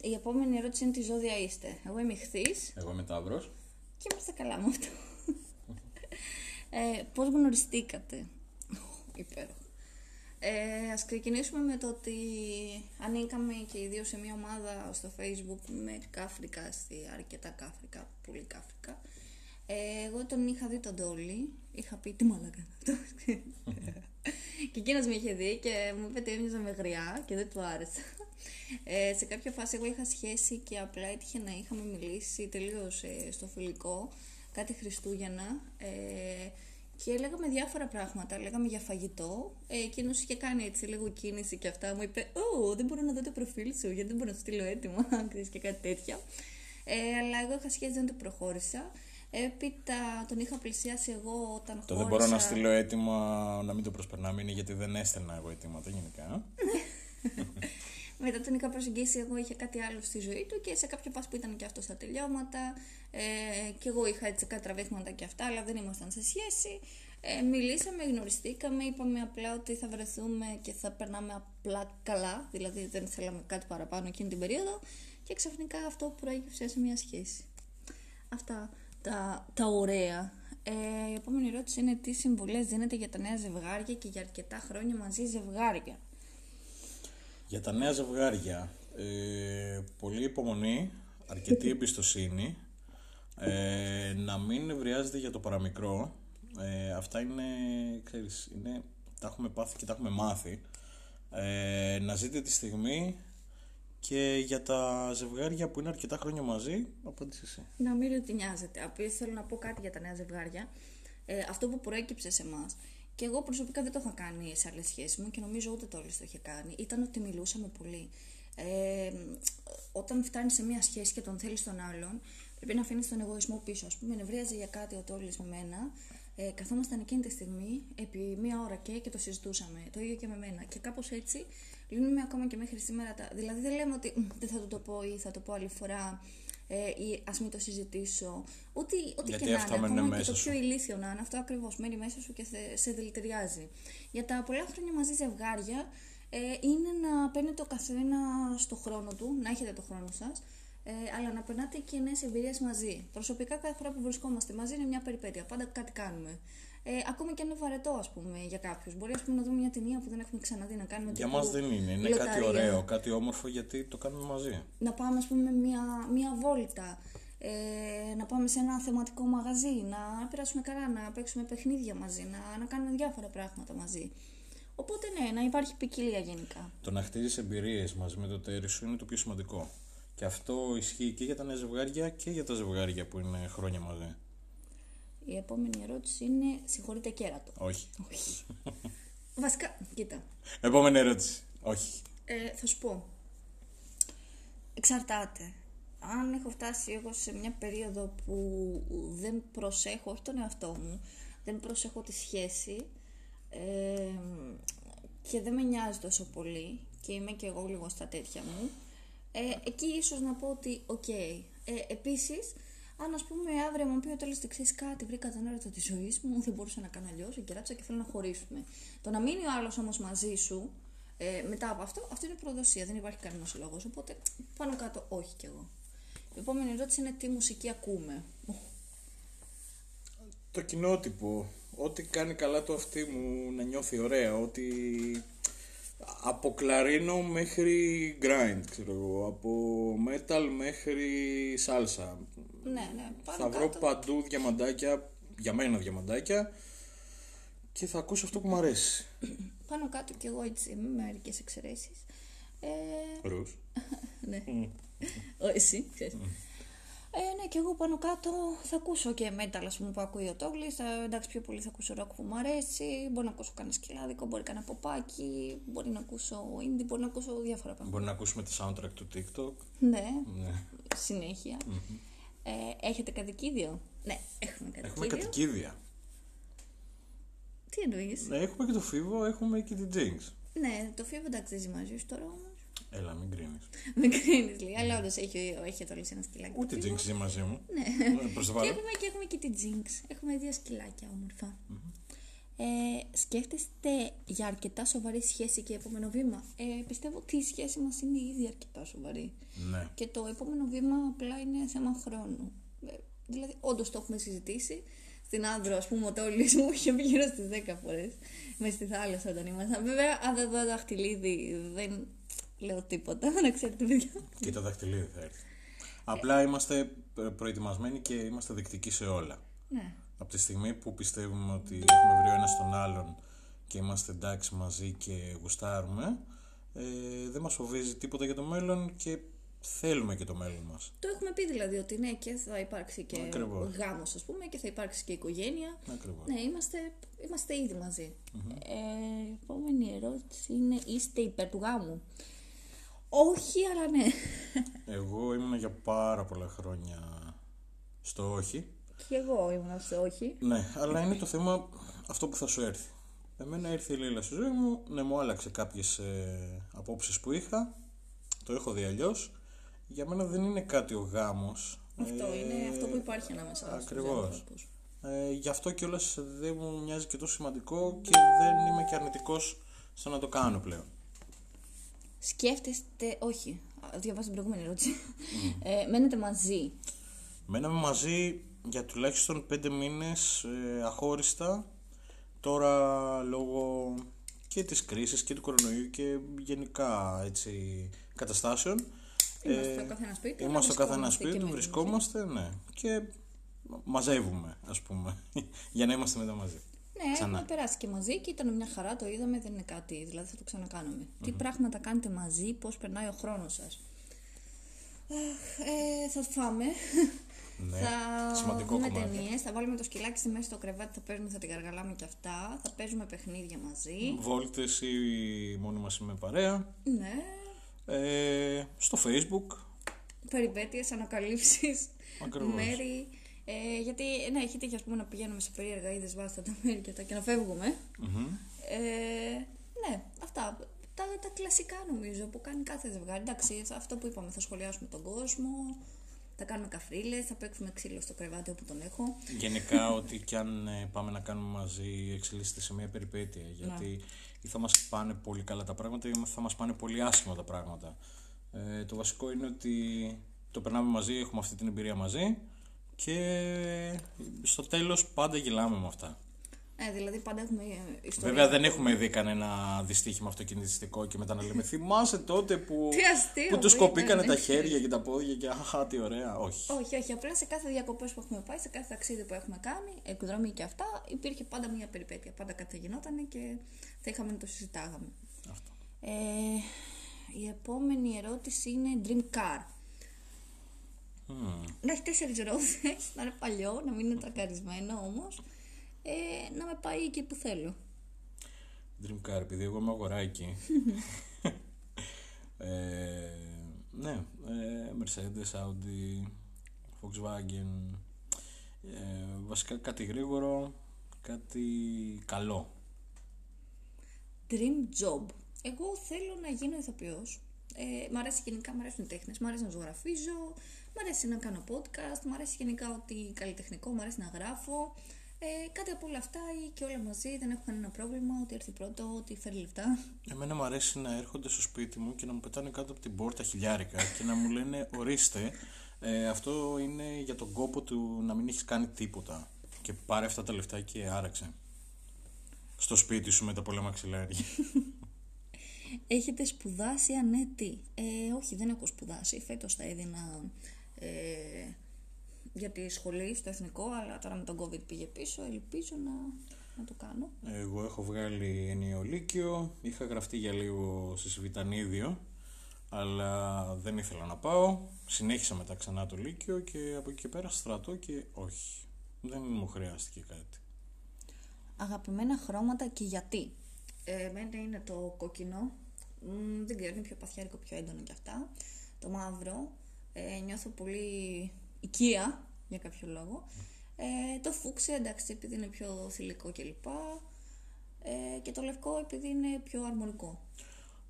Η επόμενη ερώτηση είναι τι ζώδια είστε. Εγώ είμαι χθή. Εγώ είμαι τάβρο. Και είμαστε καλά με αυτό. ε, πώς γνωριστήκατε; Υπέροχο. Ε, ας ξεκινήσουμε με το ότι ανήκαμε και οι δύο σε μια ομάδα στο facebook με κάφρικα, αρκετά κάφρικα, πολύ κάφρικα. Ε, εγώ τον είχα δει τον Τόλι, είχα πει τι μαλάκα αυτό; και εκείνος με είχε δει και μου είπε ότι έμοιαζε με γριά και δεν του άρεσε. Ε, σε κάποια φάση εγώ είχα σχέση και απλά έτυχε να είχαμε μιλήσει τελείως ε, στο φιλικό, κάτι Χριστούγεννα. Ε, και λέγαμε διάφορα πράγματα. Λέγαμε για φαγητό. Ε, Εκείνος είχε κάνει έτσι λίγο κίνηση και αυτά. Μου είπε: Ω, δεν μπορώ να δω το προφίλ σου, γιατί δεν μπορώ να σου στείλω έτοιμα. <laughs> και κάτι τέτοια. Ε, αλλά εγώ είχα σχέση, δεν το προχώρησα. Έπειτα τον είχα πλησιάσει εγώ όταν χώρισα. Το δεν μπορώ να στείλω έτοιμα να μην το προσπερνάμε είναι γιατί δεν έστελνα εγώ αιτήματα γενικά. <laughs> Μετά τον είχα προσεγγίσει εγώ, είχε κάτι άλλο στη ζωή του και σε κάποια φάση που ήταν και αυτό στα τελειώματα. Ε, και εγώ είχα έτσι κάτι τραβήχματα και αυτά, αλλά δεν ήμασταν σε σχέση. Ε, μιλήσαμε, γνωριστήκαμε, είπαμε απλά ότι θα βρεθούμε και θα περνάμε απλά καλά. Δηλαδή δεν θέλαμε κάτι παραπάνω εκείνη την περίοδο. Και ξαφνικά αυτό προέκυψε σε μια σχέση. Αυτά τα, τα ωραία. Ε, η επόμενη ερώτηση είναι τι συμβουλές δίνετε για τα νέα ζευγάρια και για αρκετά χρόνια μαζί ζευγάρια; Για τα νέα ζευγάρια, ε, πολύ υπομονή, αρκετή εμπιστοσύνη, ε, να μην ευριάζεται για το παραμικρό. Ε, αυτά είναι, ξέρεις, είναι, τα έχουμε πάθει και τα έχουμε μάθει. Ε, να ζείτε τη στιγμή και για τα ζευγάρια που είναι αρκετά χρόνια μαζί, απάντησε εσύ. Να μην ρωτηνιάζετε. Απλώς θέλω να πω κάτι για τα νέα ζευγάρια. Ε, αυτό που προέκυψε σε εμάς και εγώ προσωπικά δεν το είχα κάνει σε άλλες σχέσεις μου και νομίζω ούτε το το είχε κάνει. Ήταν ότι μιλούσαμε πολύ. Ε, όταν φτάνεις σε μια σχέση και τον θέλεις τον άλλον, πρέπει να αφήνεις τον εγωισμό πίσω. Α πούμε, νευρίαζε για κάτι ο Τόλι με μένα. Ε, καθόμασταν εκείνη τη στιγμή επί μία ώρα και, και το συζητούσαμε. Το ίδιο και με μένα. Και κάπως έτσι λύνουμε ακόμα και μέχρι σήμερα. Τα... Δηλαδή δεν λέμε ότι δεν θα το, το πω ή θα το πω άλλη φορά ε, ή ας μην το συζητήσω. Ό,τι, ό,τι και να είναι, ακόμα και το πιο ηλίθιο να είναι, αυτό ακριβώς μένει μέσα σου και σε δηλητηριάζει. Για τα πολλά χρόνια μαζί ζευγάρια ε, είναι να παίρνετε το καθένα στο χρόνο του, να έχετε το χρόνο σας, ε, αλλά να περνάτε και νέες εμπειρίες μαζί. Προσωπικά, κάθε φορά που βρισκόμαστε μαζί είναι μια περιπέτεια. Πάντα κάτι κάνουμε. Ε, ακόμα και αν είναι βαρετό, ας πούμε, για κάποιους. Μπορεί πούμε, να δούμε μια ταινία που δεν έχουμε ξαναδεί να κάνουμε. Για μας δεν είναι. Είναι κάτι ωραίο, κάτι όμορφο γιατί το κάνουμε μαζί. Να πάμε, ας πούμε, μια, μια βόλτα. Ε, να πάμε σε ένα θεματικό μαγαζί, να περάσουμε καλά, να παίξουμε παιχνίδια μαζί, να, να κάνουμε διάφορα πράγματα μαζί. Οπότε ναι, να υπάρχει ποικιλία γενικά. Το να χτίζεις εμπειρίες μαζί με το τέρι σου είναι το πιο σημαντικό. Και αυτό ισχύει και για τα νέα ζευγάρια και για τα ζευγάρια που είναι χρόνια μαζί. Η επόμενη ερώτηση είναι συγχωρείτε κέρατο. Όχι. Όχι. Βασικά, κοίτα. Επόμενη ερώτηση. Όχι. Ε, θα σου πω. Εξαρτάται. Αν έχω φτάσει εγώ σε μια περίοδο που δεν προσέχω, όχι τον εαυτό μου, δεν προσέχω τη σχέση ε, και δεν με νοιάζει τόσο πολύ και είμαι και εγώ λίγο στα τέτοια μου, ε, εκεί ίσως να πω ότι οκ. Ε, επίσης, αν ας πούμε αύριο μου πει ο Τόλης ξέρεις κάτι, βρήκα τον έρωτα της ζωής μου, δεν μπορούσα να κάνω αλλιώς, κεράτωσα και θέλω να χωρίσουμε. Το να μείνει ο άλλος όμως μαζί σου ε, μετά από αυτό, αυτό είναι προδοσία. Δεν υπάρχει κανένας λόγος. Οπότε πάνω κάτω, όχι κι εγώ. Η επόμενη ερώτηση είναι τι μουσική ακούμε. Το κοινότυπο. Ό,τι κάνει καλά το αυτή μου να νιώθει ωραία. Ότι από κλαρίνο μέχρι grind, ξέρω εγώ. Από metal μέχρι σάλσα. Ναι, ναι. Θα βρω παντού διαμαντάκια, για μένα διαμαντάκια και θα ακούσω αυτό που μου αρέσει. <clears throat> Πάνω κάτω κι εγώ έτσι είμαι, με μερικές εξαιρέσεις. Ε... Ρους. <laughs> ναι. Εσύ, ξέρεις. Ε, ναι, και εγώ πάνω κάτω θα ακούσω και metal, ας πούμε, που ακούει ο Τόγλης. εντάξει, πιο πολύ θα ακούσω rock που μου αρέσει. Μπορεί να ακούσω κανένα σκυλάδικο, μπορεί κανένα ποπάκι, μπορεί να ακούσω indie, μπορεί να ακούσω διάφορα πράγματα. Μπορεί να ακούσουμε τη soundtrack του TikTok. Ναι, ναι. συνέχεια. Ε, έχετε κατοικίδιο; Ναι, έχουμε κατοικίδιο. Έχουμε κατοικίδια. Τι εννοείς; Ναι, έχουμε και το Φίβο, έχουμε και την Jinx. Ναι, το Φίβο εντάξει δεν ζει μαζί σου τώρα όμως. Έλα, μην κρίνεις. μην κρίνεις λίγο. Αλλά όντως έχει, έχει το ένα σκυλάκι. Ούτε Jinx ζει μαζί μου. Ναι. και, έχουμε, και έχουμε και την Jinx. Έχουμε δύο σκυλάκια όμορφα. Ε, σκέφτεστε για αρκετά σοβαρή σχέση και επόμενο βήμα; Ε, πιστεύω ότι η σχέση μας είναι ήδη αρκετά σοβαρή. Ναι. Και το επόμενο βήμα απλά είναι θέμα χρόνου. Ε, δηλαδή, όντως το έχουμε συζητήσει. Στην Άνδρο, ας πούμε, ο Τόλης μου είχε βγει γύρω στις 10 φορές. Μες στη θάλασσα όταν ήμασταν. Βέβαια, αν δεν δω δαχτυλίδι, δεν λέω τίποτα. Να ξέρετε, παιδιά. Και το δαχτυλίδι θα έρθει. Απλά είμαστε προετοιμασμένοι και είμαστε δεκτικοί σε όλα. Ναι από τη στιγμή που πιστεύουμε ότι έχουμε βρει ο ένας τον άλλον και είμαστε εντάξει μαζί και γουστάρουμε, ε, δεν μας φοβίζει τίποτα για το μέλλον και θέλουμε και το μέλλον μας. Το έχουμε πει δηλαδή ότι ναι και θα υπάρξει και Ακριβώς. γάμος ας πούμε και θα υπάρξει και οικογένεια. Ακριβώς. Ναι, είμαστε, είμαστε ήδη μαζί. Mm-hmm. Ε, επόμενη ερώτηση είναι είστε υπέρ του γάμου; Όχι, αλλά ναι. Εγώ ήμουν για πάρα πολλά χρόνια στο όχι. Και εγώ ήμουν σε όχι. Ναι, αλλά είναι το θέμα αυτό που θα σου έρθει. Εμένα ήρθε η Λίλα στη ζωή μου, ναι, μου άλλαξε κάποιες ε, απόψεις που είχα. Το έχω δει αλλιώς. Για μένα δεν είναι κάτι ο γάμος. Αυτό ε, είναι αυτό που υπάρχει ανάμεσα μα. Ακριβώς. Ε, γι' αυτό κιόλας δεν μου μοιάζει και τόσο σημαντικό και δεν είμαι και αρνητικός στο να το κάνω πλέον. Σκέφτεστε, όχι, διαβάζω την προηγούμενη ερώτηση. Mm. Ε, μένετε μαζί. Μέναμε μαζί για τουλάχιστον πέντε μήνες ε, αχώριστα τώρα λόγω και της κρίσης και του κορονοϊού και γενικά έτσι καταστάσεων Είμαστε στο καθένα σπίτι. Είμαστε στο καθένα σπίτι, βρισκόμαστε, ναι. Και μαζεύουμε, ας πούμε, <laughs> για να είμαστε μετά μαζί. Ναι, Ξανά. έχουμε περάσει και μαζί και ήταν μια χαρά, το είδαμε, δεν είναι κάτι, δηλαδή θα το ξανακάνουμε. Τι πράγματα κάνετε μαζί, πώς περνάει ο χρόνος σας; Ε, θα φάμε, ναι, θα σημαντικό δούμε ταινίες, θα βάλουμε το σκυλάκι στη μέση στο κρεβάτι, θα παίζουμε, θα την καργαλάμε και αυτά. Θα παίζουμε παιχνίδια μαζί. Βόλτες ή μόνοι μας με παρέα. Ναι. Ε, στο facebook. Περιπέτειες, ανακαλύψεις, μέρη. Ε, γιατί ναι, έχει τύχει πούμε, να πηγαίνουμε σε περίεργα είδες βάστα τα μέρη και, τα, και να φεύγουμε. Ε, ναι, αυτά. Τα, τα κλασικά νομίζω που κάνει κάθε ζευγάρι. Εντάξει, αυτό που είπαμε, θα σχολιάσουμε τον κόσμο, θα κάνουμε καφρίλες, θα παίξουμε ξύλο στο κρεβάτι όπου τον έχω. Γενικά, <laughs> ό,τι και αν ε, πάμε να κάνουμε μαζί, εξελίσσεται σε μια περιπέτεια. Γιατί ή θα μας πάνε πολύ καλά τα πράγματα ή θα μας πάνε πολύ άσχημα τα πράγματα. Ε, το βασικό είναι ότι το περνάμε μαζί, έχουμε αυτή την εμπειρία μαζί και στο τέλος πάντα γελάμε με αυτά. Ε, δηλαδή πάντα έχουμε ιστορία. Βέβαια δεν έχουμε δει κανένα δυστύχημα αυτοκινητιστικό και μετά να λέμε θυμάσαι τότε που, <laughs> που τους κοπήκανε τα χέρια και τα πόδια και αχά τι ωραία. Όχι. Όχι, όχι. Απλά σε κάθε διακοπές που έχουμε πάει, σε κάθε ταξίδι που έχουμε κάνει, εκδρομή και αυτά, υπήρχε πάντα μια περιπέτεια. Πάντα κάτι θα γινόταν και θα είχαμε να το συζητάγαμε. Αυτό. Ε, η επόμενη ερώτηση είναι Dream Car. Να έχει τέσσερις ρόδες, να είναι παλιό, να μην είναι τρακαρισμένο όμως. Ε, να με πάει εκεί που θέλω. Dream car, επειδή εγώ είμαι αγοράκι. <laughs> ε, ναι, ε, Mercedes, Audi, Volkswagen. Ε, βασικά κάτι γρήγορο, κάτι καλό. Dream job. Εγώ θέλω να γίνω ηθοποιός. Ε, μ' αρέσει γενικά, μ' αρέσουν οι τέχνες, μ' αρέσει να ζωγραφίζω, μ' αρέσει να κάνω podcast, μ' αρέσει γενικά ότι καλλιτεχνικό, μ' αρέσει να γράφω. Ε, κάτι από όλα αυτά ή και όλα μαζί, δεν έχω κανένα πρόβλημα, ότι έρθει πρώτο, ότι φέρει λεφτά. Εμένα μου αρέσει να έρχονται στο σπίτι μου και να μου πετάνε κάτω από την πόρτα χιλιάρικα και να μου λένε ορίστε, ε, αυτό είναι για τον κόπο του να μην έχεις κάνει τίποτα και πάρε αυτά τα λεφτά και άραξε. Στο σπίτι σου με τα πολλά μαξιλάρια. <laughs> Έχετε σπουδάσει, αν ναι, τι; Ε, όχι, δεν έχω σπουδάσει. Φέτος θα έδινα ε, για τη σχολή στο εθνικό, αλλά τώρα με τον COVID πήγε πίσω. Ελπίζω να, να το κάνω. Εγώ έχω βγάλει ενιολίκιο, είχα γραφτεί για λίγο σε Σβητανίδιο, αλλά δεν ήθελα να πάω. Συνέχισα μετά ξανά το Λύκειο και από εκεί και πέρα στρατό και όχι. Δεν μου χρειάστηκε κάτι. Αγαπημένα χρώματα και γιατί; Ε, εμένα είναι το κόκκινο. Μ, δεν ξέρω, είναι πιο παθιάρικο, πιο έντονο κι αυτά. Το μαύρο. Ε, νιώθω πολύ οικία για κάποιο λόγο. Ε, το φούξι, εντάξει, επειδή είναι πιο θηλυκό κλπ. Ε, και το λευκό επειδή είναι πιο αρμονικό.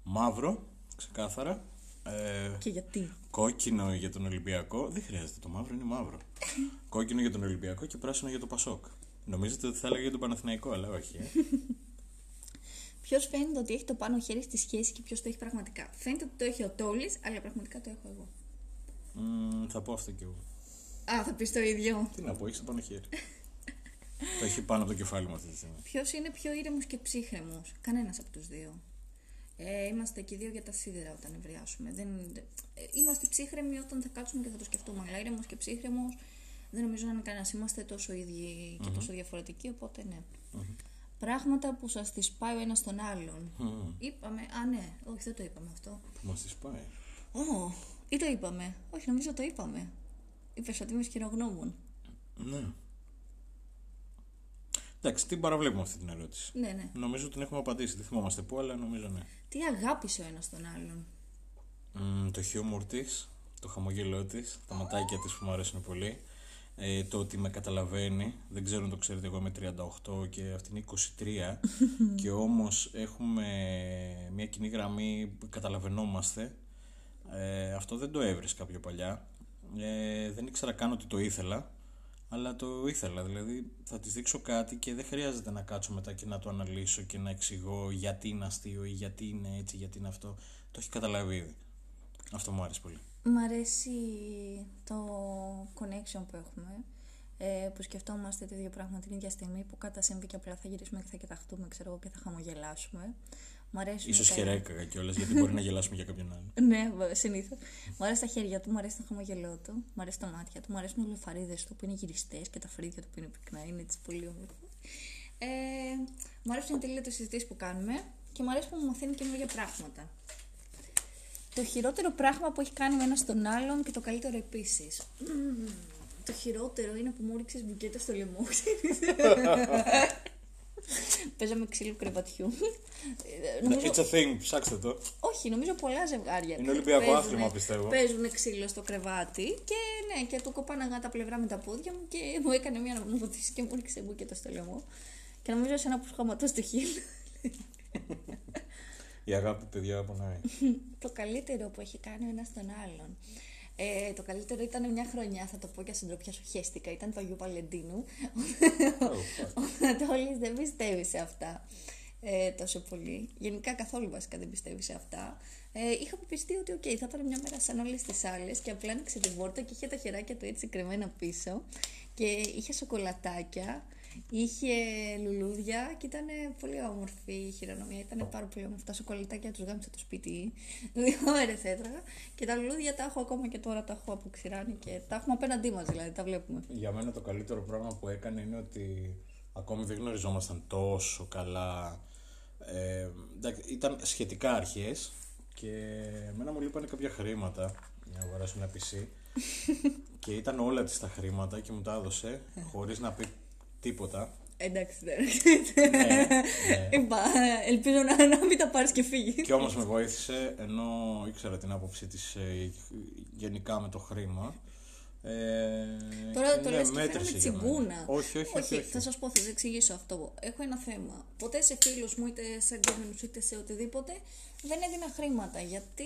Μαύρο, ξεκάθαρα. Ε, Και γιατί; κόκκινο για τον Ολυμπιακό. Δεν χρειάζεται το μαύρο, είναι μαύρο. <laughs> κόκκινο για τον Ολυμπιακό και πράσινο για το Πασόκ. Νομίζετε ότι θα έλεγα για τον Παναθηναϊκό, αλλά όχι. Ε. <laughs> Ποιος φαίνεται ότι έχει το πάνω χέρι στη σχέση και ποιος το έχει πραγματικά; Φαίνεται ότι το έχει ο Τόλης, αλλά πραγματικά το έχω εγώ. Μ, θα πω αυτό κι εγώ. Α, θα πεις το ίδιο. Τι να πω, έχεις το πάνω χέρι. το έχει πάνω από το κεφάλι μου αυτή τη στιγμή. Ποιος είναι πιο ήρεμος και ψύχρεμος; Κανένας από τους δύο. Ε, είμαστε και οι δύο για τα σίδερα όταν ευριάσουμε. Δεν, ε, είμαστε ψύχρεμοι όταν θα κάτσουμε και θα το σκεφτούμε. Αλλά ήρεμος και ψύχρεμος δεν νομίζω να είναι κανένας. Είμαστε τόσο ίδιοι και τόσο διαφορετικοί, οπότε ναι. Πράγματα που σας τις πάει ο ένας τον άλλον. Μμμ. Είπαμε. Α, ναι, όχι, δεν το είπαμε αυτό. Που μας τη πάει. Ω, ή το είπαμε. Όχι, νομίζω το είπαμε. Είπες ότι είμαι χειρογνώμων. Ναι. Εντάξει, την παραβλέπουμε αυτή την ερώτηση. Ναι, ναι. Νομίζω ότι την έχουμε απαντήσει. Δεν θυμόμαστε πού, αλλά νομίζω ναι. Τι αγάπησε ο ένας τον άλλον. Μ, το χιούμορ της, το χαμογελό της, τα ματάκια της που μου αρέσουν πολύ. Ε, το ότι με καταλαβαίνει, δεν ξέρω αν το ξέρετε, εγώ είμαι 38 και αυτή είναι 23 <laughs> και όμως έχουμε μια κοινή γραμμή που καταλαβαίνόμαστε. Ε, αυτό δεν το έβρισκα πιο παλιά. Ε, δεν ήξερα καν ότι το ήθελα, αλλά το ήθελα. Δηλαδή θα της δείξω κάτι και δεν χρειάζεται να κάτσω μετά και να το αναλύσω και να εξηγώ γιατί είναι αστείο ή γιατί είναι έτσι, γιατί είναι αυτό. Το έχει καταλάβει ήδη. Αυτό μου άρεσε πολύ. Μ' αρέσει το connection που έχουμε. Ε, που σκεφτόμαστε τα δύο πράγματα την ίδια στιγμή που κατά συμβεί και απλά θα γυρίσουμε και θα κοιταχτούμε ξέρω εγώ, και θα χαμογελάσουμε. Μ' αρέσουν Ίσως τα- χαιρέκαγα κιόλας γιατί μπορεί να γελάσουμε για κάποιον άλλο. <laughs> Ναι, συνήθως. Μου αρέσει τα χέρια του, μου αρέσει το χαμογελό του, μου αρέσει τα μάτια του, μου αρέσουν οι λεφαρίδε του που είναι γυριστές και τα φρύδια του που είναι πυκνά, είναι έτσι πολύ όμορφο. Ε, μου αρέσουν οι τελείωτε συζητήσεις που κάνουμε και μου αρέσει που μου μαθαίνει καινούργια πράγματα. Το χειρότερο πράγμα που έχει κάνει ο ένας τον άλλον και το καλύτερο επίσης. Το χειρότερο είναι που μου ρίξες μπουκέτα στο λαιμό, <laughs> ξέρεις. Παίζαμε ξύλο κρεβατιού. Ε, νομίζω- It's a thing, ψάξτε το. όχι, νομίζω πολλά ζευγάρια. Είναι Ολυμπιακό παίζουνε- άθλημα, πιστεύω. Παίζουν ξύλο στο κρεβάτι και ναι, και του κοπάναγα τα πλευρά με τα πόδια μου και μου έκανε μια αναμνοδότηση και μου ρίξε μπουκέτα στο λαιμό. Και νομίζω σε ένα που σχαματώ στο χείλ. Η αγάπη, παιδιά, πονάει. το καλύτερο που έχει κάνει ο ένας τον άλλον. Ε, το καλύτερο ήταν μια χρονιά, θα το πω και συντροπιά σου χέστηκα, ήταν το Αγίου Βαλεντίνου. Oh, fuck. Ο Ανατόλης δεν πιστεύεις σε αυτά ε, τόσο πολύ. Γενικά καθόλου βασικά δεν πιστεύεις σε αυτά. Ε, είχα πειστεί ότι οκ, θα ήταν μια μέρα σαν όλες τις άλλες και απλά άνοιξε την πόρτα και είχε τα χεράκια του έτσι κρυμμένα πίσω και είχε σοκολατάκια, είχε λουλούδια και ήταν πολύ όμορφη η χειρονομία. Ήταν πάρα πολύ όμορφη. Τα σοκολατάκια τους γάμησα το σπίτι. Δύο μέρες έτρωγα και τα λουλούδια τα έχω ακόμα και τώρα τα έχω αποξηράνει και τα έχουμε απέναντί μας δηλαδή, τα βλέπουμε. Για μένα το καλύτερο πράγμα που έκανε είναι ότι ακόμη δεν γνωριζόμασταν τόσο καλά. Ε, εντάξει, ήταν σχετικά αρχές και εμένα μου λείπανε κάποια χρήματα για να αγοράσω ένα PC <laughs> και ήταν όλα της τα χρήματα και μου τα έδωσε χωρίς να πει τίποτα. Εντάξει, ναι. ναι, ναι. Είπα, ελπίζω να, να μην τα πάρεις και φύγεις. Και όμως με βοήθησε ενώ ήξερα την άποψή της ε, γενικά με το χρήμα. Ε, Τώρα και το ναι, λες και μέτρησε φαίνεται για μένα. τσιγκούνα. Όχι, όχι, όχι. όχι. θα σας πω, θα σας εξηγήσω αυτό. Έχω ένα θέμα. Ποτέ σε φίλους μου, είτε σε εγγόμενους, είτε σε οτιδήποτε, δεν έδινα χρήματα. Γιατί,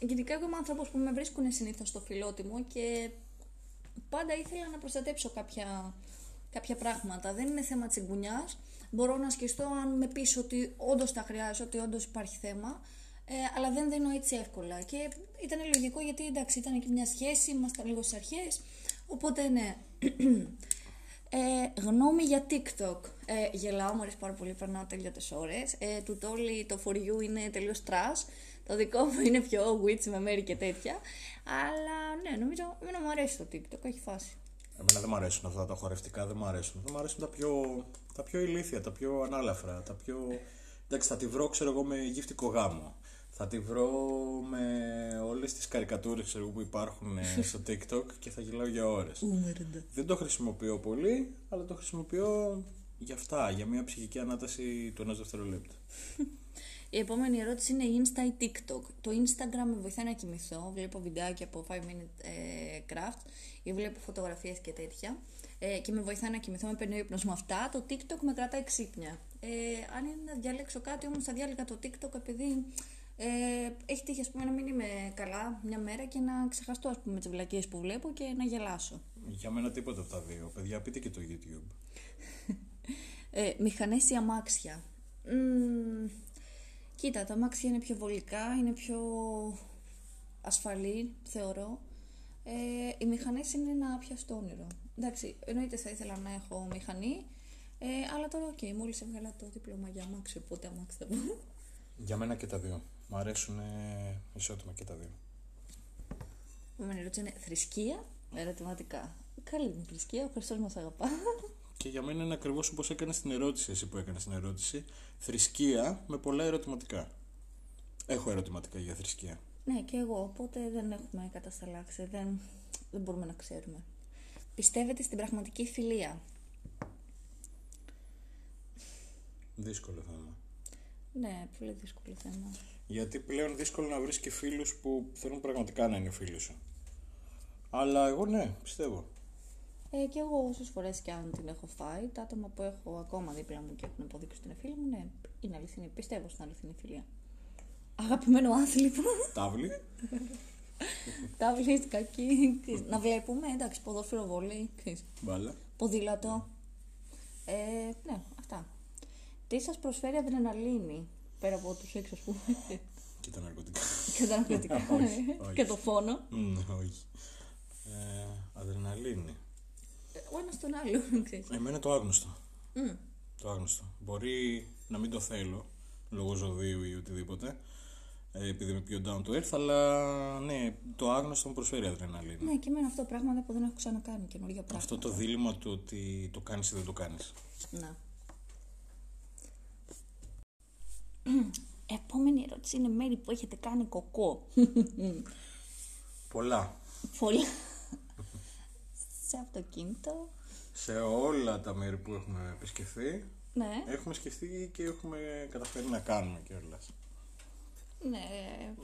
γενικά εγώ είμαι άνθρωπος που με βρίσκουν συνήθως στο φιλότιμο και πάντα ήθελα να προστατέψω κάποια, κάποια πράγματα. Δεν είναι θέμα τσιγκουνιάς. Μπορώ να σκεφτώ αν με πεις ότι όντως τα χρειάζεσαι, ότι όντως υπάρχει θέμα. Ε, αλλά δεν δίνω έτσι εύκολα. Και ήταν λογικό γιατί εντάξει, ήταν και μια σχέση, ήμασταν λίγο στις αρχές. Οπότε ναι. <clears throat> Ε, γνώμη για TikTok. Ε, γελάω, μου αρέσει πάρα πολύ, περνάω ατέλειωτες ώρες. Ε, του Τόλη το for you είναι τελείως trash. Το δικό μου είναι πιο witch με μέρη και τέτοια. Αλλά ναι, νομίζω εμένα μου αρέσει το TikTok, έχει φάση. Εμένα δεν μου αρέσουν αυτά τα χορευτικά, δεν μου αρέσουν. Δεν μου αρέσουν τα πιο, τα πιο ηλίθια, τα πιο ανάλαφρα, τα πιο... Εντάξει, θα τη βρω, ξέρω εγώ, με γύφτικο γάμο. Θα τη βρω με όλες τις καρικατούρες ξέρω, εγώ, που υπάρχουν ε, <laughs> στο TikTok και θα γελάω για ώρες. Δεν το χρησιμοποιώ πολύ, αλλά το χρησιμοποιώ για αυτά, για μια ψυχική ανάταση του ενός δευτερολέπτου. <laughs> Η επόμενη ερώτηση είναι Insta ή TikTok. Το Instagram με βοηθάει να κοιμηθώ. Βλέπω βιντεάκια από 5 minute ε, craft ή βλέπω φωτογραφίες και τέτοια. Ε, και με βοηθάει να κοιμηθώ, με παίρνει ο ύπνος με αυτά. Το TikTok με κρατάει ξύπνια. Ε, αν είναι να διαλέξω κάτι, όμως θα διάλεγα το TikTok επειδή ε, έχει τύχει ας πούμε, να μην είμαι καλά μια μέρα και να ξεχαστώ ας πούμε, τις βλακίες που βλέπω και να γελάσω. Για μένα τίποτα από τα δύο. Παιδιά, πείτε και το YouTube. Ε, μηχανές ή αμάξια. Μμμ, κοίτα, τα αμάξια είναι πιο βολικά, είναι πιο ασφαλή, θεωρώ. Ε, οι μηχανές είναι ένα πιαστό όνειρο. Εντάξει, εννοείται θα ήθελα να έχω μηχανή, ε, αλλά τώρα, οκ, μόλις έβγαλα το δίπλωμα για αμάξι, οπότε αμάξι θα πω. Για μένα και τα δύο. Μ' αρέσουν ισότιμα και τα δύο. Η επόμενη ερώτηση είναι θρησκεία, ερωτηματικά. Καλή είναι η θρησκεία, ο Χριστός μας αγαπά. Και για μένα είναι ακριβώς όπως έκανες την ερώτηση, εσύ που έκανες την ερώτηση. Θρησκεία με πολλά ερωτηματικά. Έχω ερωτηματικά για θρησκεία. Ναι, και εγώ, οπότε δεν έχουμε κατασταλάξει, δεν, δεν μπορούμε να ξέρουμε. Πιστεύετε στην πραγματική φιλία; Δύσκολο θέμα. Ναι, πολύ δύσκολο θέμα. Γιατί πλέον δύσκολο να βρεις και φίλους που θέλουν πραγματικά να είναι φίλοι σου. Αλλά εγώ ναι, πιστεύω. Ε, και εγώ όσες φορές και αν την έχω φάει, τα άτομα που έχω ακόμα δίπλα μου και έχουν αποδείξει ότι είναι φίλοι μου, ναι, είναι αληθινή. Πιστεύω στην αληθινή φιλία. Αγαπημένο άθλημα. Τάβλη. <laughs> Τα βλέπει κακή. να βλέπουμε, εντάξει, ποδόσφαιρο βόλεϊ. ξέρεις. Μπάλα. Ποδήλατο. Ε, ναι, αυτά. Τι σας προσφέρει αδρεναλίνη, πέρα από τους έξω, ας πούμε. Και τα ναρκωτικά. και τα ναρκωτικά. Όχι, <laughs> όχι. και το φόνο. Μμ, όχι. Ε, αδρεναλίνη. Ο ένας τον άλλο, <laughs> ξέρεις. Εμένα το άγνωστο. Μμ. Το άγνωστο. Μπορεί να μην το θέλω λόγω ζωδίου ή οτιδήποτε. ε, Επειδή είμαι πιο down to earth, αλλά ναι, το άγνωστο μου προσφέρει αδρεναλίνη. Ναι, και εμένα αυτό πράγματα που δεν έχω ξανακάνει καινούργια πράγματα. Αυτό το δίλημα του ότι το κάνεις ή δεν το κάνεις. Να. Επόμενη ερώτηση είναι μέρη που έχετε κάνει κοκό. Πολλά. Πολλά. Σε αυτοκίνητο. Σε όλα τα μέρη που έχουμε επισκεφθεί, Ναι, έχουμε σκεφτεί και έχουμε καταφέρει να κάνουμε κιόλας. ναι.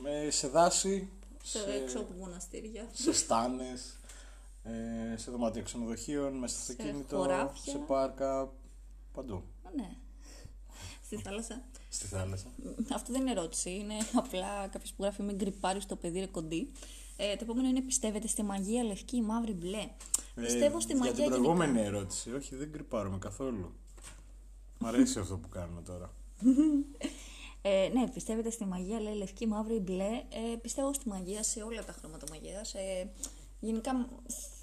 Με σε δάση, Σε σε, έξω από μοναστήρια. σε στάνες, ε, σε δωμάτια ξενοδοχείων, μέσα στο Σε αυτοκίνητο, χωράφια. σε πάρκα, παντού. Ναι. Στη θάλασσα. Στη θάλασσα. Αυτό δεν είναι ερώτηση. Είναι απλά κάποιος που γράφει με γκριπάρι στο παιδί ρε κοντή. Ε, το επόμενο είναι πιστεύετε στη μαγεία λευκή, μαύρη, μπλε; Πιστεύω στη Ε, Για μαγεία την γενικά. προηγούμενη ερώτηση, όχι δεν κρυπάρουμε καθόλου. Μ' αρέσει αυτό που κάνουμε τώρα. <laughs> Ε, ναι, πιστεύετε στη μαγεία, λέει λευκή, μαύρη, μπλε. Ε, πιστεύω στη μαγεία σε όλα τα χρώματα μαγείας. Ε, γενικά μ,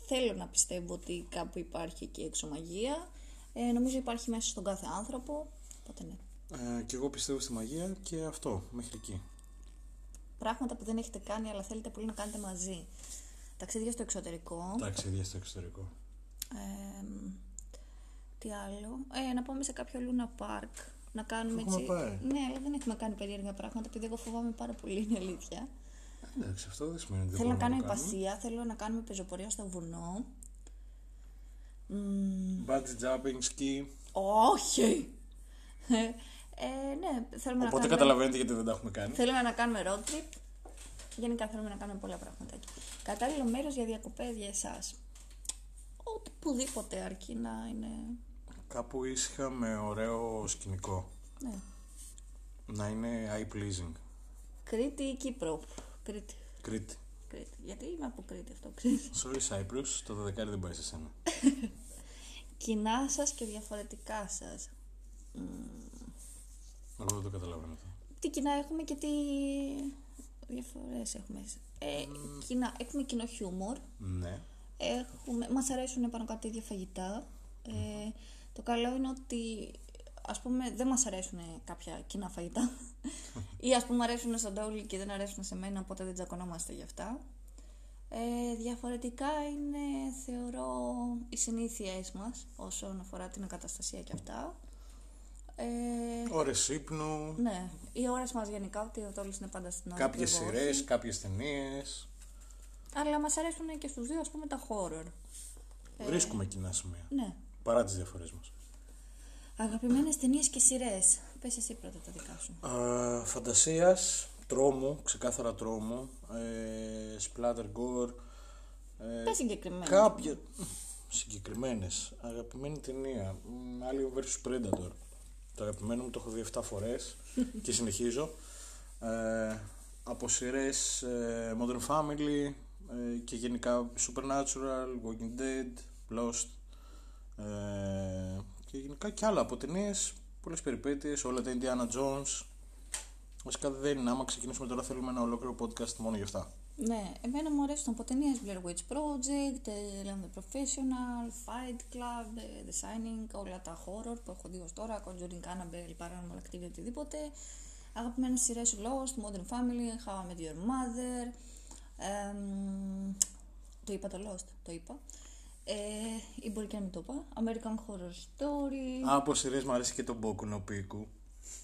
θέλω να πιστεύω ότι κάπου υπάρχει εκεί έξω μαγεία. Ε, νομίζω υπάρχει μέσα στον κάθε άνθρωπο. Οπότε ναι. Ε, και εγώ πιστεύω στη μαγεία και αυτό, μέχρι εκεί. Πράγματα που δεν έχετε κάνει αλλά θέλετε πολύ να κάνετε μαζί. Ταξίδια στο εξωτερικό. Ταξίδια στο εξωτερικό. Ε, τι άλλο; Ε, να πάμε σε κάποιο Luna Park. Να κάνουμε Έχουμε έτσι. πάει. Ναι, αλλά δεν έχουμε κάνει περίεργα πράγματα επειδή εγώ φοβάμαι πάρα πολύ, είναι αλήθεια. Εντάξει, αυτό δεν σημαίνει ότι δεν Θέλω να μπορούμε κάνω το κάνουμε. υπασία, θέλω να κάνουμε πεζοπορία στο βουνό. Μμμ, Bungee jumping, ski. όχι! Ε, ε, ναι, θέλουμε Οπότε να κάνουμε... καταλαβαίνετε γιατί δεν τα έχουμε κάνει. Θέλουμε να κάνουμε road trip. Γενικά θέλουμε να κάνουμε πολλά πράγματα. Κατάλληλο μέρος για διακοπές για εσάς. Οπουδήποτε αρκεί να είναι. Κάπου ήσυχα με ωραίο σκηνικό. Ναι. Να είναι eye pleasing. Κρήτη ή Κύπρο. Κρήτη. Κρήτη. Κρήτη. Γιατί είμαι από Κρήτη αυτό, Κρήτη. Sorry Cyprus, το 12 δεν πάει σε σένα. <laughs> Κοινά σας και διαφορετικά σας. Εγώ δεν το καταλαβαίνω αυτό. Τι κοινά έχουμε και τι διαφορές έχουμε. Ε, κοινά, έχουμε κοινό χιούμορ. Ναι. Έχουμε, μας αρέσουν πάνω κάτω τα ίδια φαγητά. Ε, το καλό είναι ότι ας πούμε δεν μας αρέσουν κάποια κοινά φαγητά <laughs> ή ας πούμε αρέσουν στον Τόλι και δεν αρέσουν σε μένα οπότε δεν τσακωνόμαστε γι' αυτά. Ε, διαφορετικά είναι θεωρώ οι συνήθειές μας όσον αφορά την εγκαταστασία και αυτά. Ε, Ώρες ύπνου, ναι, οι ώρες μας γενικά ότι ο Τόλις είναι πάντα στην ώρα. κάποιες του, εγώ σειρές, όχι. κάποιες ταινίες. Αλλά μας αρέσουν και στους δύο ας πούμε τα horror. Βρίσκουμε κοινά σημεία. Ναι. Παρά τις διαφορές μας. Αγαπημένες ταινίες και σειρές. Πες εσύ πρώτα τα δικά σου. Α, φαντασίας, τρόμου, ξεκάθαρα τρόμου, ε, splatter gore, ε, Πες συγκεκριμένα. κάποια συγκεκριμένες. Αγαπημένη ταινία, μ, Alien vs Predator. Το αγαπημένο μου το έχω δει 7 φορές <laughs> και συνεχίζω. Ε, από σειρές ε, Modern Family ε, και γενικά Supernatural, Walking Dead, Lost ε, και γενικά και άλλα από ταινίες, πολλές περιπέτειες, όλα τα Indiana Jones. Βασικά δεν είναι, άμα ξεκινήσουμε τώρα θέλουμε ένα ολόκληρο podcast μόνο για αυτά. Ναι, εμένα μου αρέσουν από ταινίες Blair Witch Project, ε, Land the Professional, Fight Club, ε, The Shining, όλα τα horror που έχω δει ως τώρα, Conjuring, Annabelle, Paranormal Activity, οτιδήποτε. Αγαπημένες σειρές Lost, Modern Family, How I Met Your Mother, εμ, το είπα το Lost, το είπα. Ε, ή μπορεί και να μην το είπα. American Horror Story. Α, από σειρές μου αρέσει και το Boku no Pico.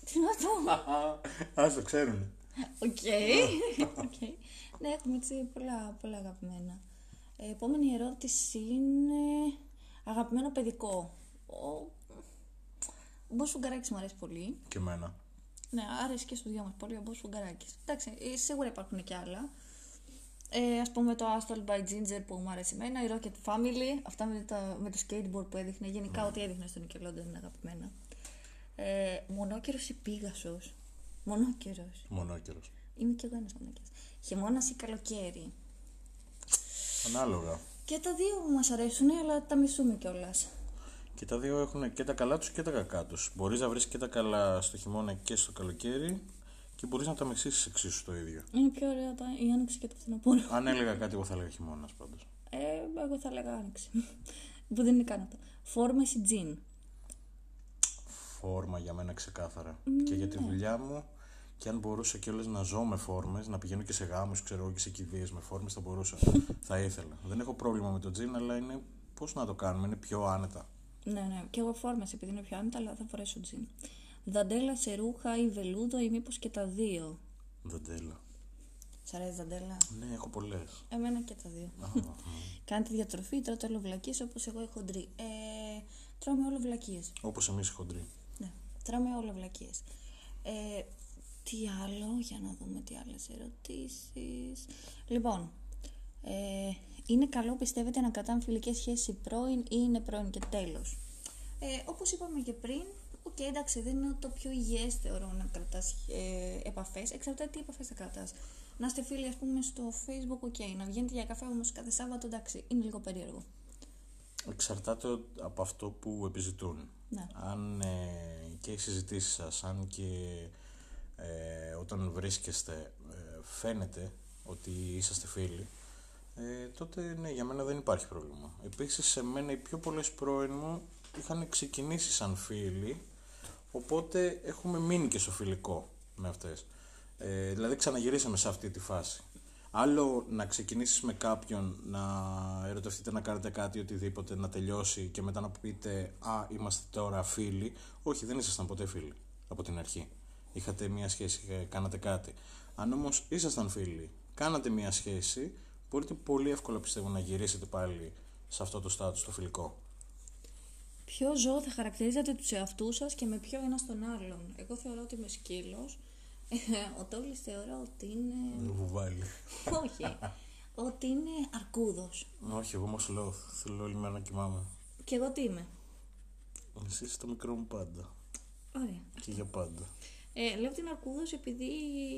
Τι να το Ας το ξέρουν. Ok. Ok. Ναι, έχουμε έτσι πολλά, πολλά αγαπημένα. Ε, επόμενη ερώτηση είναι αγαπημένο παιδικό. Ο, ο Μπομπ Σφουγγαράκης μου αρέσει πολύ. Και εμένα. Ναι, άρεσε και στους δυο μας πολύ ο Μπομπ Σφουγγαράκης. Εντάξει, ε, σίγουρα υπάρχουν και άλλα. Ε, ας πούμε το As Told by Ginger που μου άρεσε εμένα, η Rocket Power, αυτά με, τα, με το skateboard που έδειχνε, γενικά ό,τι έδειχνε στο Nickelodeon είναι αγαπημένα. Ε, μονόκερος ή Πίγασος; Μονόκερος. Μονόκερος. Είμαι κι εγώ ένας μονάκια. Χειμώνας ή καλοκαίρι. Ανάλογα. Και τα δύο μας αρέσουν, αλλά τα μισούμε κιόλας. Και τα δύο έχουν και τα καλά τους και τα κακά τους. Μπορείς να βρεις και τα καλά στο χειμώνα και στο καλοκαίρι και μπορείς να τα μεσήσεις εξίσου το ίδιο. Είναι πιο ωραία τα, η άνοιξη και το φθινοπόρο. Αν έλεγα κάτι, εγώ θα έλεγα χειμώνας πάντως. Ε, εγώ θα έλεγα άνοιξη. που δεν είναι καν αυτό. Φόρμε ή τζιν. Φόρμα για μένα ξεκάθαρα. Και για τη δουλειά μου, και αν μπορούσα κιόλας να ζω με φόρμες, να πηγαίνω και σε γάμους, ξέρω εγώ, και σε κηδείες με φόρμες, θα μπορούσα. <laughs> θα ήθελα. Δεν έχω πρόβλημα με το τζιν, αλλά είναι πώς να το κάνουμε, είναι πιο άνετα. Ναι, ναι. Και εγώ φόρμες επειδή είναι πιο άνετα, αλλά θα φορέσω τζιν. Δαντέλα σε ρούχα ή βελούδο ή μήπως και τα δύο. Δαντέλα. Σ' αρέσει δαντέλα; Ναι, έχω πολλές. Εμένα και τα δύο. Α, <laughs> Κάνετε διατροφή, τρώτε όλο βλακείες όπως εγώ η χοντρή. Ε, τρώμε όλο βλακείες. Όπως εμείς οι χοντροί. Ναι, τρώμε όλο βλακείες. Ε, τι άλλο, για να δούμε τι άλλες ερωτήσεις. Λοιπόν, ε, είναι καλό πιστεύετε να κρατάμε φιλικές σχέσεις οι πρώην ή είναι πρώην και τέλος; Ε, όπως είπαμε και πριν, οκ, εντάξει, δεν είναι το πιο υγιές θεωρώ να κρατάς ε, επαφές, εξαρτάται τι επαφές θα κρατάς. Να είστε φίλοι, ας πούμε, στο facebook, ok, να βγαίνετε για καφέ όμως κάθε Σάββατο, εντάξει, είναι λίγο περίεργο. Εξαρτάται από αυτό που επιζητούν. Ναι. Αν ε, και οι συζητήσεις σας, αν και ε, όταν βρίσκεστε ε, φαίνεται ότι είσαστε φίλοι, ε, τότε ναι, για μένα δεν υπάρχει πρόβλημα. Επίσης, σε μένα οι πιο πολλές πρώην μου είχαν ξεκινήσει σαν φίλοι, οπότε έχουμε μείνει και στο φιλικό με αυτές. Ε, δηλαδή ξαναγυρίσαμε σε αυτή τη φάση. Άλλο να ξεκινήσεις με κάποιον, να ερωτευτείτε να κάνετε κάτι, οτιδήποτε, να τελειώσει και μετά να πείτε «Α, είμαστε τώρα φίλοι». Όχι, δεν ήσασταν ποτέ φίλοι από την αρχή. Είχατε μία σχέση, ε, κάνατε κάτι. Αν όμως ήσασταν φίλοι κάνατε μια σχέση, μπορείτε πολύ εύκολα πιστεύω να γυρίσετε πάλι σε αυτό το στάτους το φιλικό. Ποιο ζώο θα χαρακτηρίζατε τους εαυτούς σας και με ποιο ένα τον άλλον; Εγώ θεωρώ ότι είμαι σκύλος. <laughs> Ο Τόλης θεωρώ ότι είναι... Βουβάλι. <laughs> Όχι. ότι είναι αρκούδος. Όχι, εγώ όμως λέω, θέλω όλη μέρα να κοιμάμαι. Και εγώ τι είμαι; Εσύ είσαι το μικρό μου πάντα. Ωραία. Και για πάντα. Ε, λέω ότι είναι αρκούδος επειδή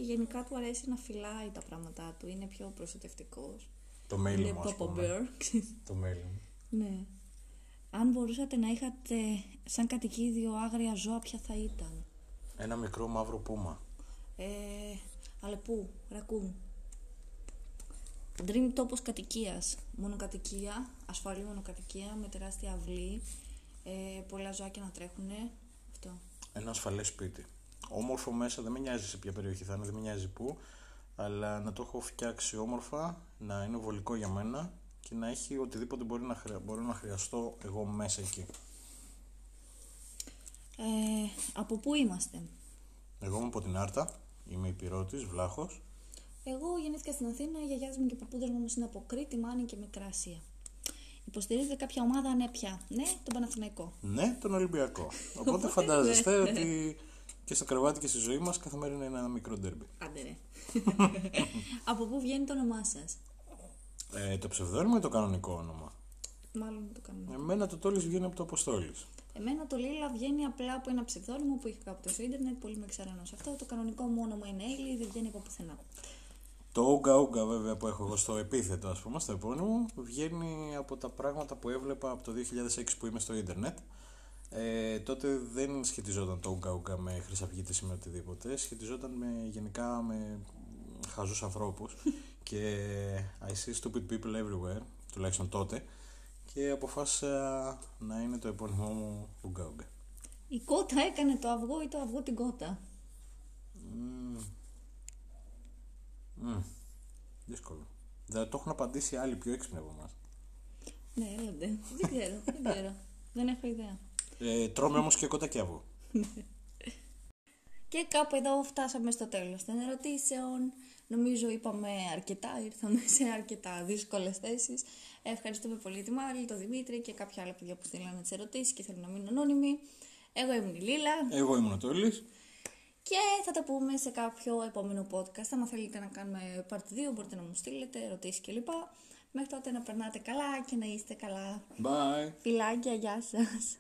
γενικά του αρέσει να φυλάει τα πράγματά του. Είναι πιο προστατευτικός. Το mail Είναι μου, ας Papa πούμε. Bear. Το mail μου. ναι. Αν μπορούσατε να είχατε σαν κατοικίδιο άγρια ζώα, ποια θα ήταν; Ένα μικρό μαύρο πούμα. Ε, Αλεπού, Ρακούν. Dream τόπος κατοικίας. Μονοκατοικία, ασφαλή μονοκατοικία με τεράστια αυλή. Ε, πολλά ζωάκια να τρέχουνε. Αυτό. Ένα ασφαλές σπίτι. Όμορφο μέσα, δεν με νοιάζει σε ποια περιοχή θα είναι, δεν με νοιάζει πού. Αλλά να το έχω φτιάξει όμορφα, να είναι βολικό για μένα και να έχει οτιδήποτε μπορεί να, χρεια... μπορώ να χρειαστώ εγώ μέσα εκεί. Ε, από πού είμαστε; Εγώ είμαι από την Άρτα, είμαι υπηρώτης, βλάχος. Εγώ γεννήθηκα στην Αθήνα, οι γιαγιάδες μου και οι παππούδες μου όμως είναι από Κρήτη, Μάνη και Μικρά Ασία. Υποστηρίζετε κάποια ομάδα, ναι πια. Ναι, τον Παναθηναϊκό. Ναι, τον Ολυμπιακό. Οπότε φαντάζεστε <laughs> ότι και στο κρεβάτι και στη ζωή μας καθημερινά είναι ένα μικρό ντέρμπι. Άντε ρε. <laughs> από πού βγαίνει το όνομά σας; Ε, το ψευδόνυμο ή το κανονικό όνομα; Μάλλον το κάνουμε. Εμένα το τόλις βγαίνει από το Αποστόλης. Εμένα το Λίλα βγαίνει απλά από ένα ψευδόνυμο που είχα κάποτε στο ίντερνετ, πολύ με ξερανώ σε αυτό. Το κανονικό μου όνομα είναι Έιλι, δεν βγαίνει από πουθενά. Το Όγκα Όγκα βέβαια που έχω εγώ στο επίθετο ας πούμε, στο επώνυμο, βγαίνει από τα πράγματα που έβλεπα από το 2006 που είμαι στο ίντερνετ. Ε, τότε δεν σχετιζόταν το Όγκα Όγκα με χρυσαυγίτες ή με οτιδήποτε, σχετιζόταν με, γενικά με χαζούς ανθρώπους <laughs> και I see stupid people everywhere, τουλάχιστον τότε, και αποφάσισα να είναι το επώνυμό μου Όγκα Όγκα. Η κότα έκανε το αυγό ή το αυγό την κότα; Μμμ. Μμμ. Δύσκολο. Δεν το έχουν απαντήσει άλλοι πιο έξυπνοι από εμάς. Ναι, έλατε. δεν ξέρω, δεν ξέρω. <laughs> δεν έχω ιδέα. Ε, τρώμε όμως και κότα και αυγό. Και κάπου εδώ φτάσαμε στο τέλος των ερωτήσεων. Νομίζω είπαμε αρκετά, ήρθαμε σε αρκετά δύσκολες θέσεις. Ευχαριστούμε πολύ τη Μάρη, τον Δημήτρη και κάποια άλλα παιδιά που στείλανε τις ερωτήσεις και θέλουν να μείνουν ανώνυμοι. Εγώ ήμουν η Λίλα Εγώ ήμουν ο Τόλης. και θα τα πούμε σε κάποιο επόμενο podcast. Αν θέλετε να κάνουμε part 2 μπορείτε να μου στείλετε ερωτήσεις κλπ. Μέχρι τότε να περνάτε καλά και να είστε καλά. Bye. Φιλάκια, γεια σας.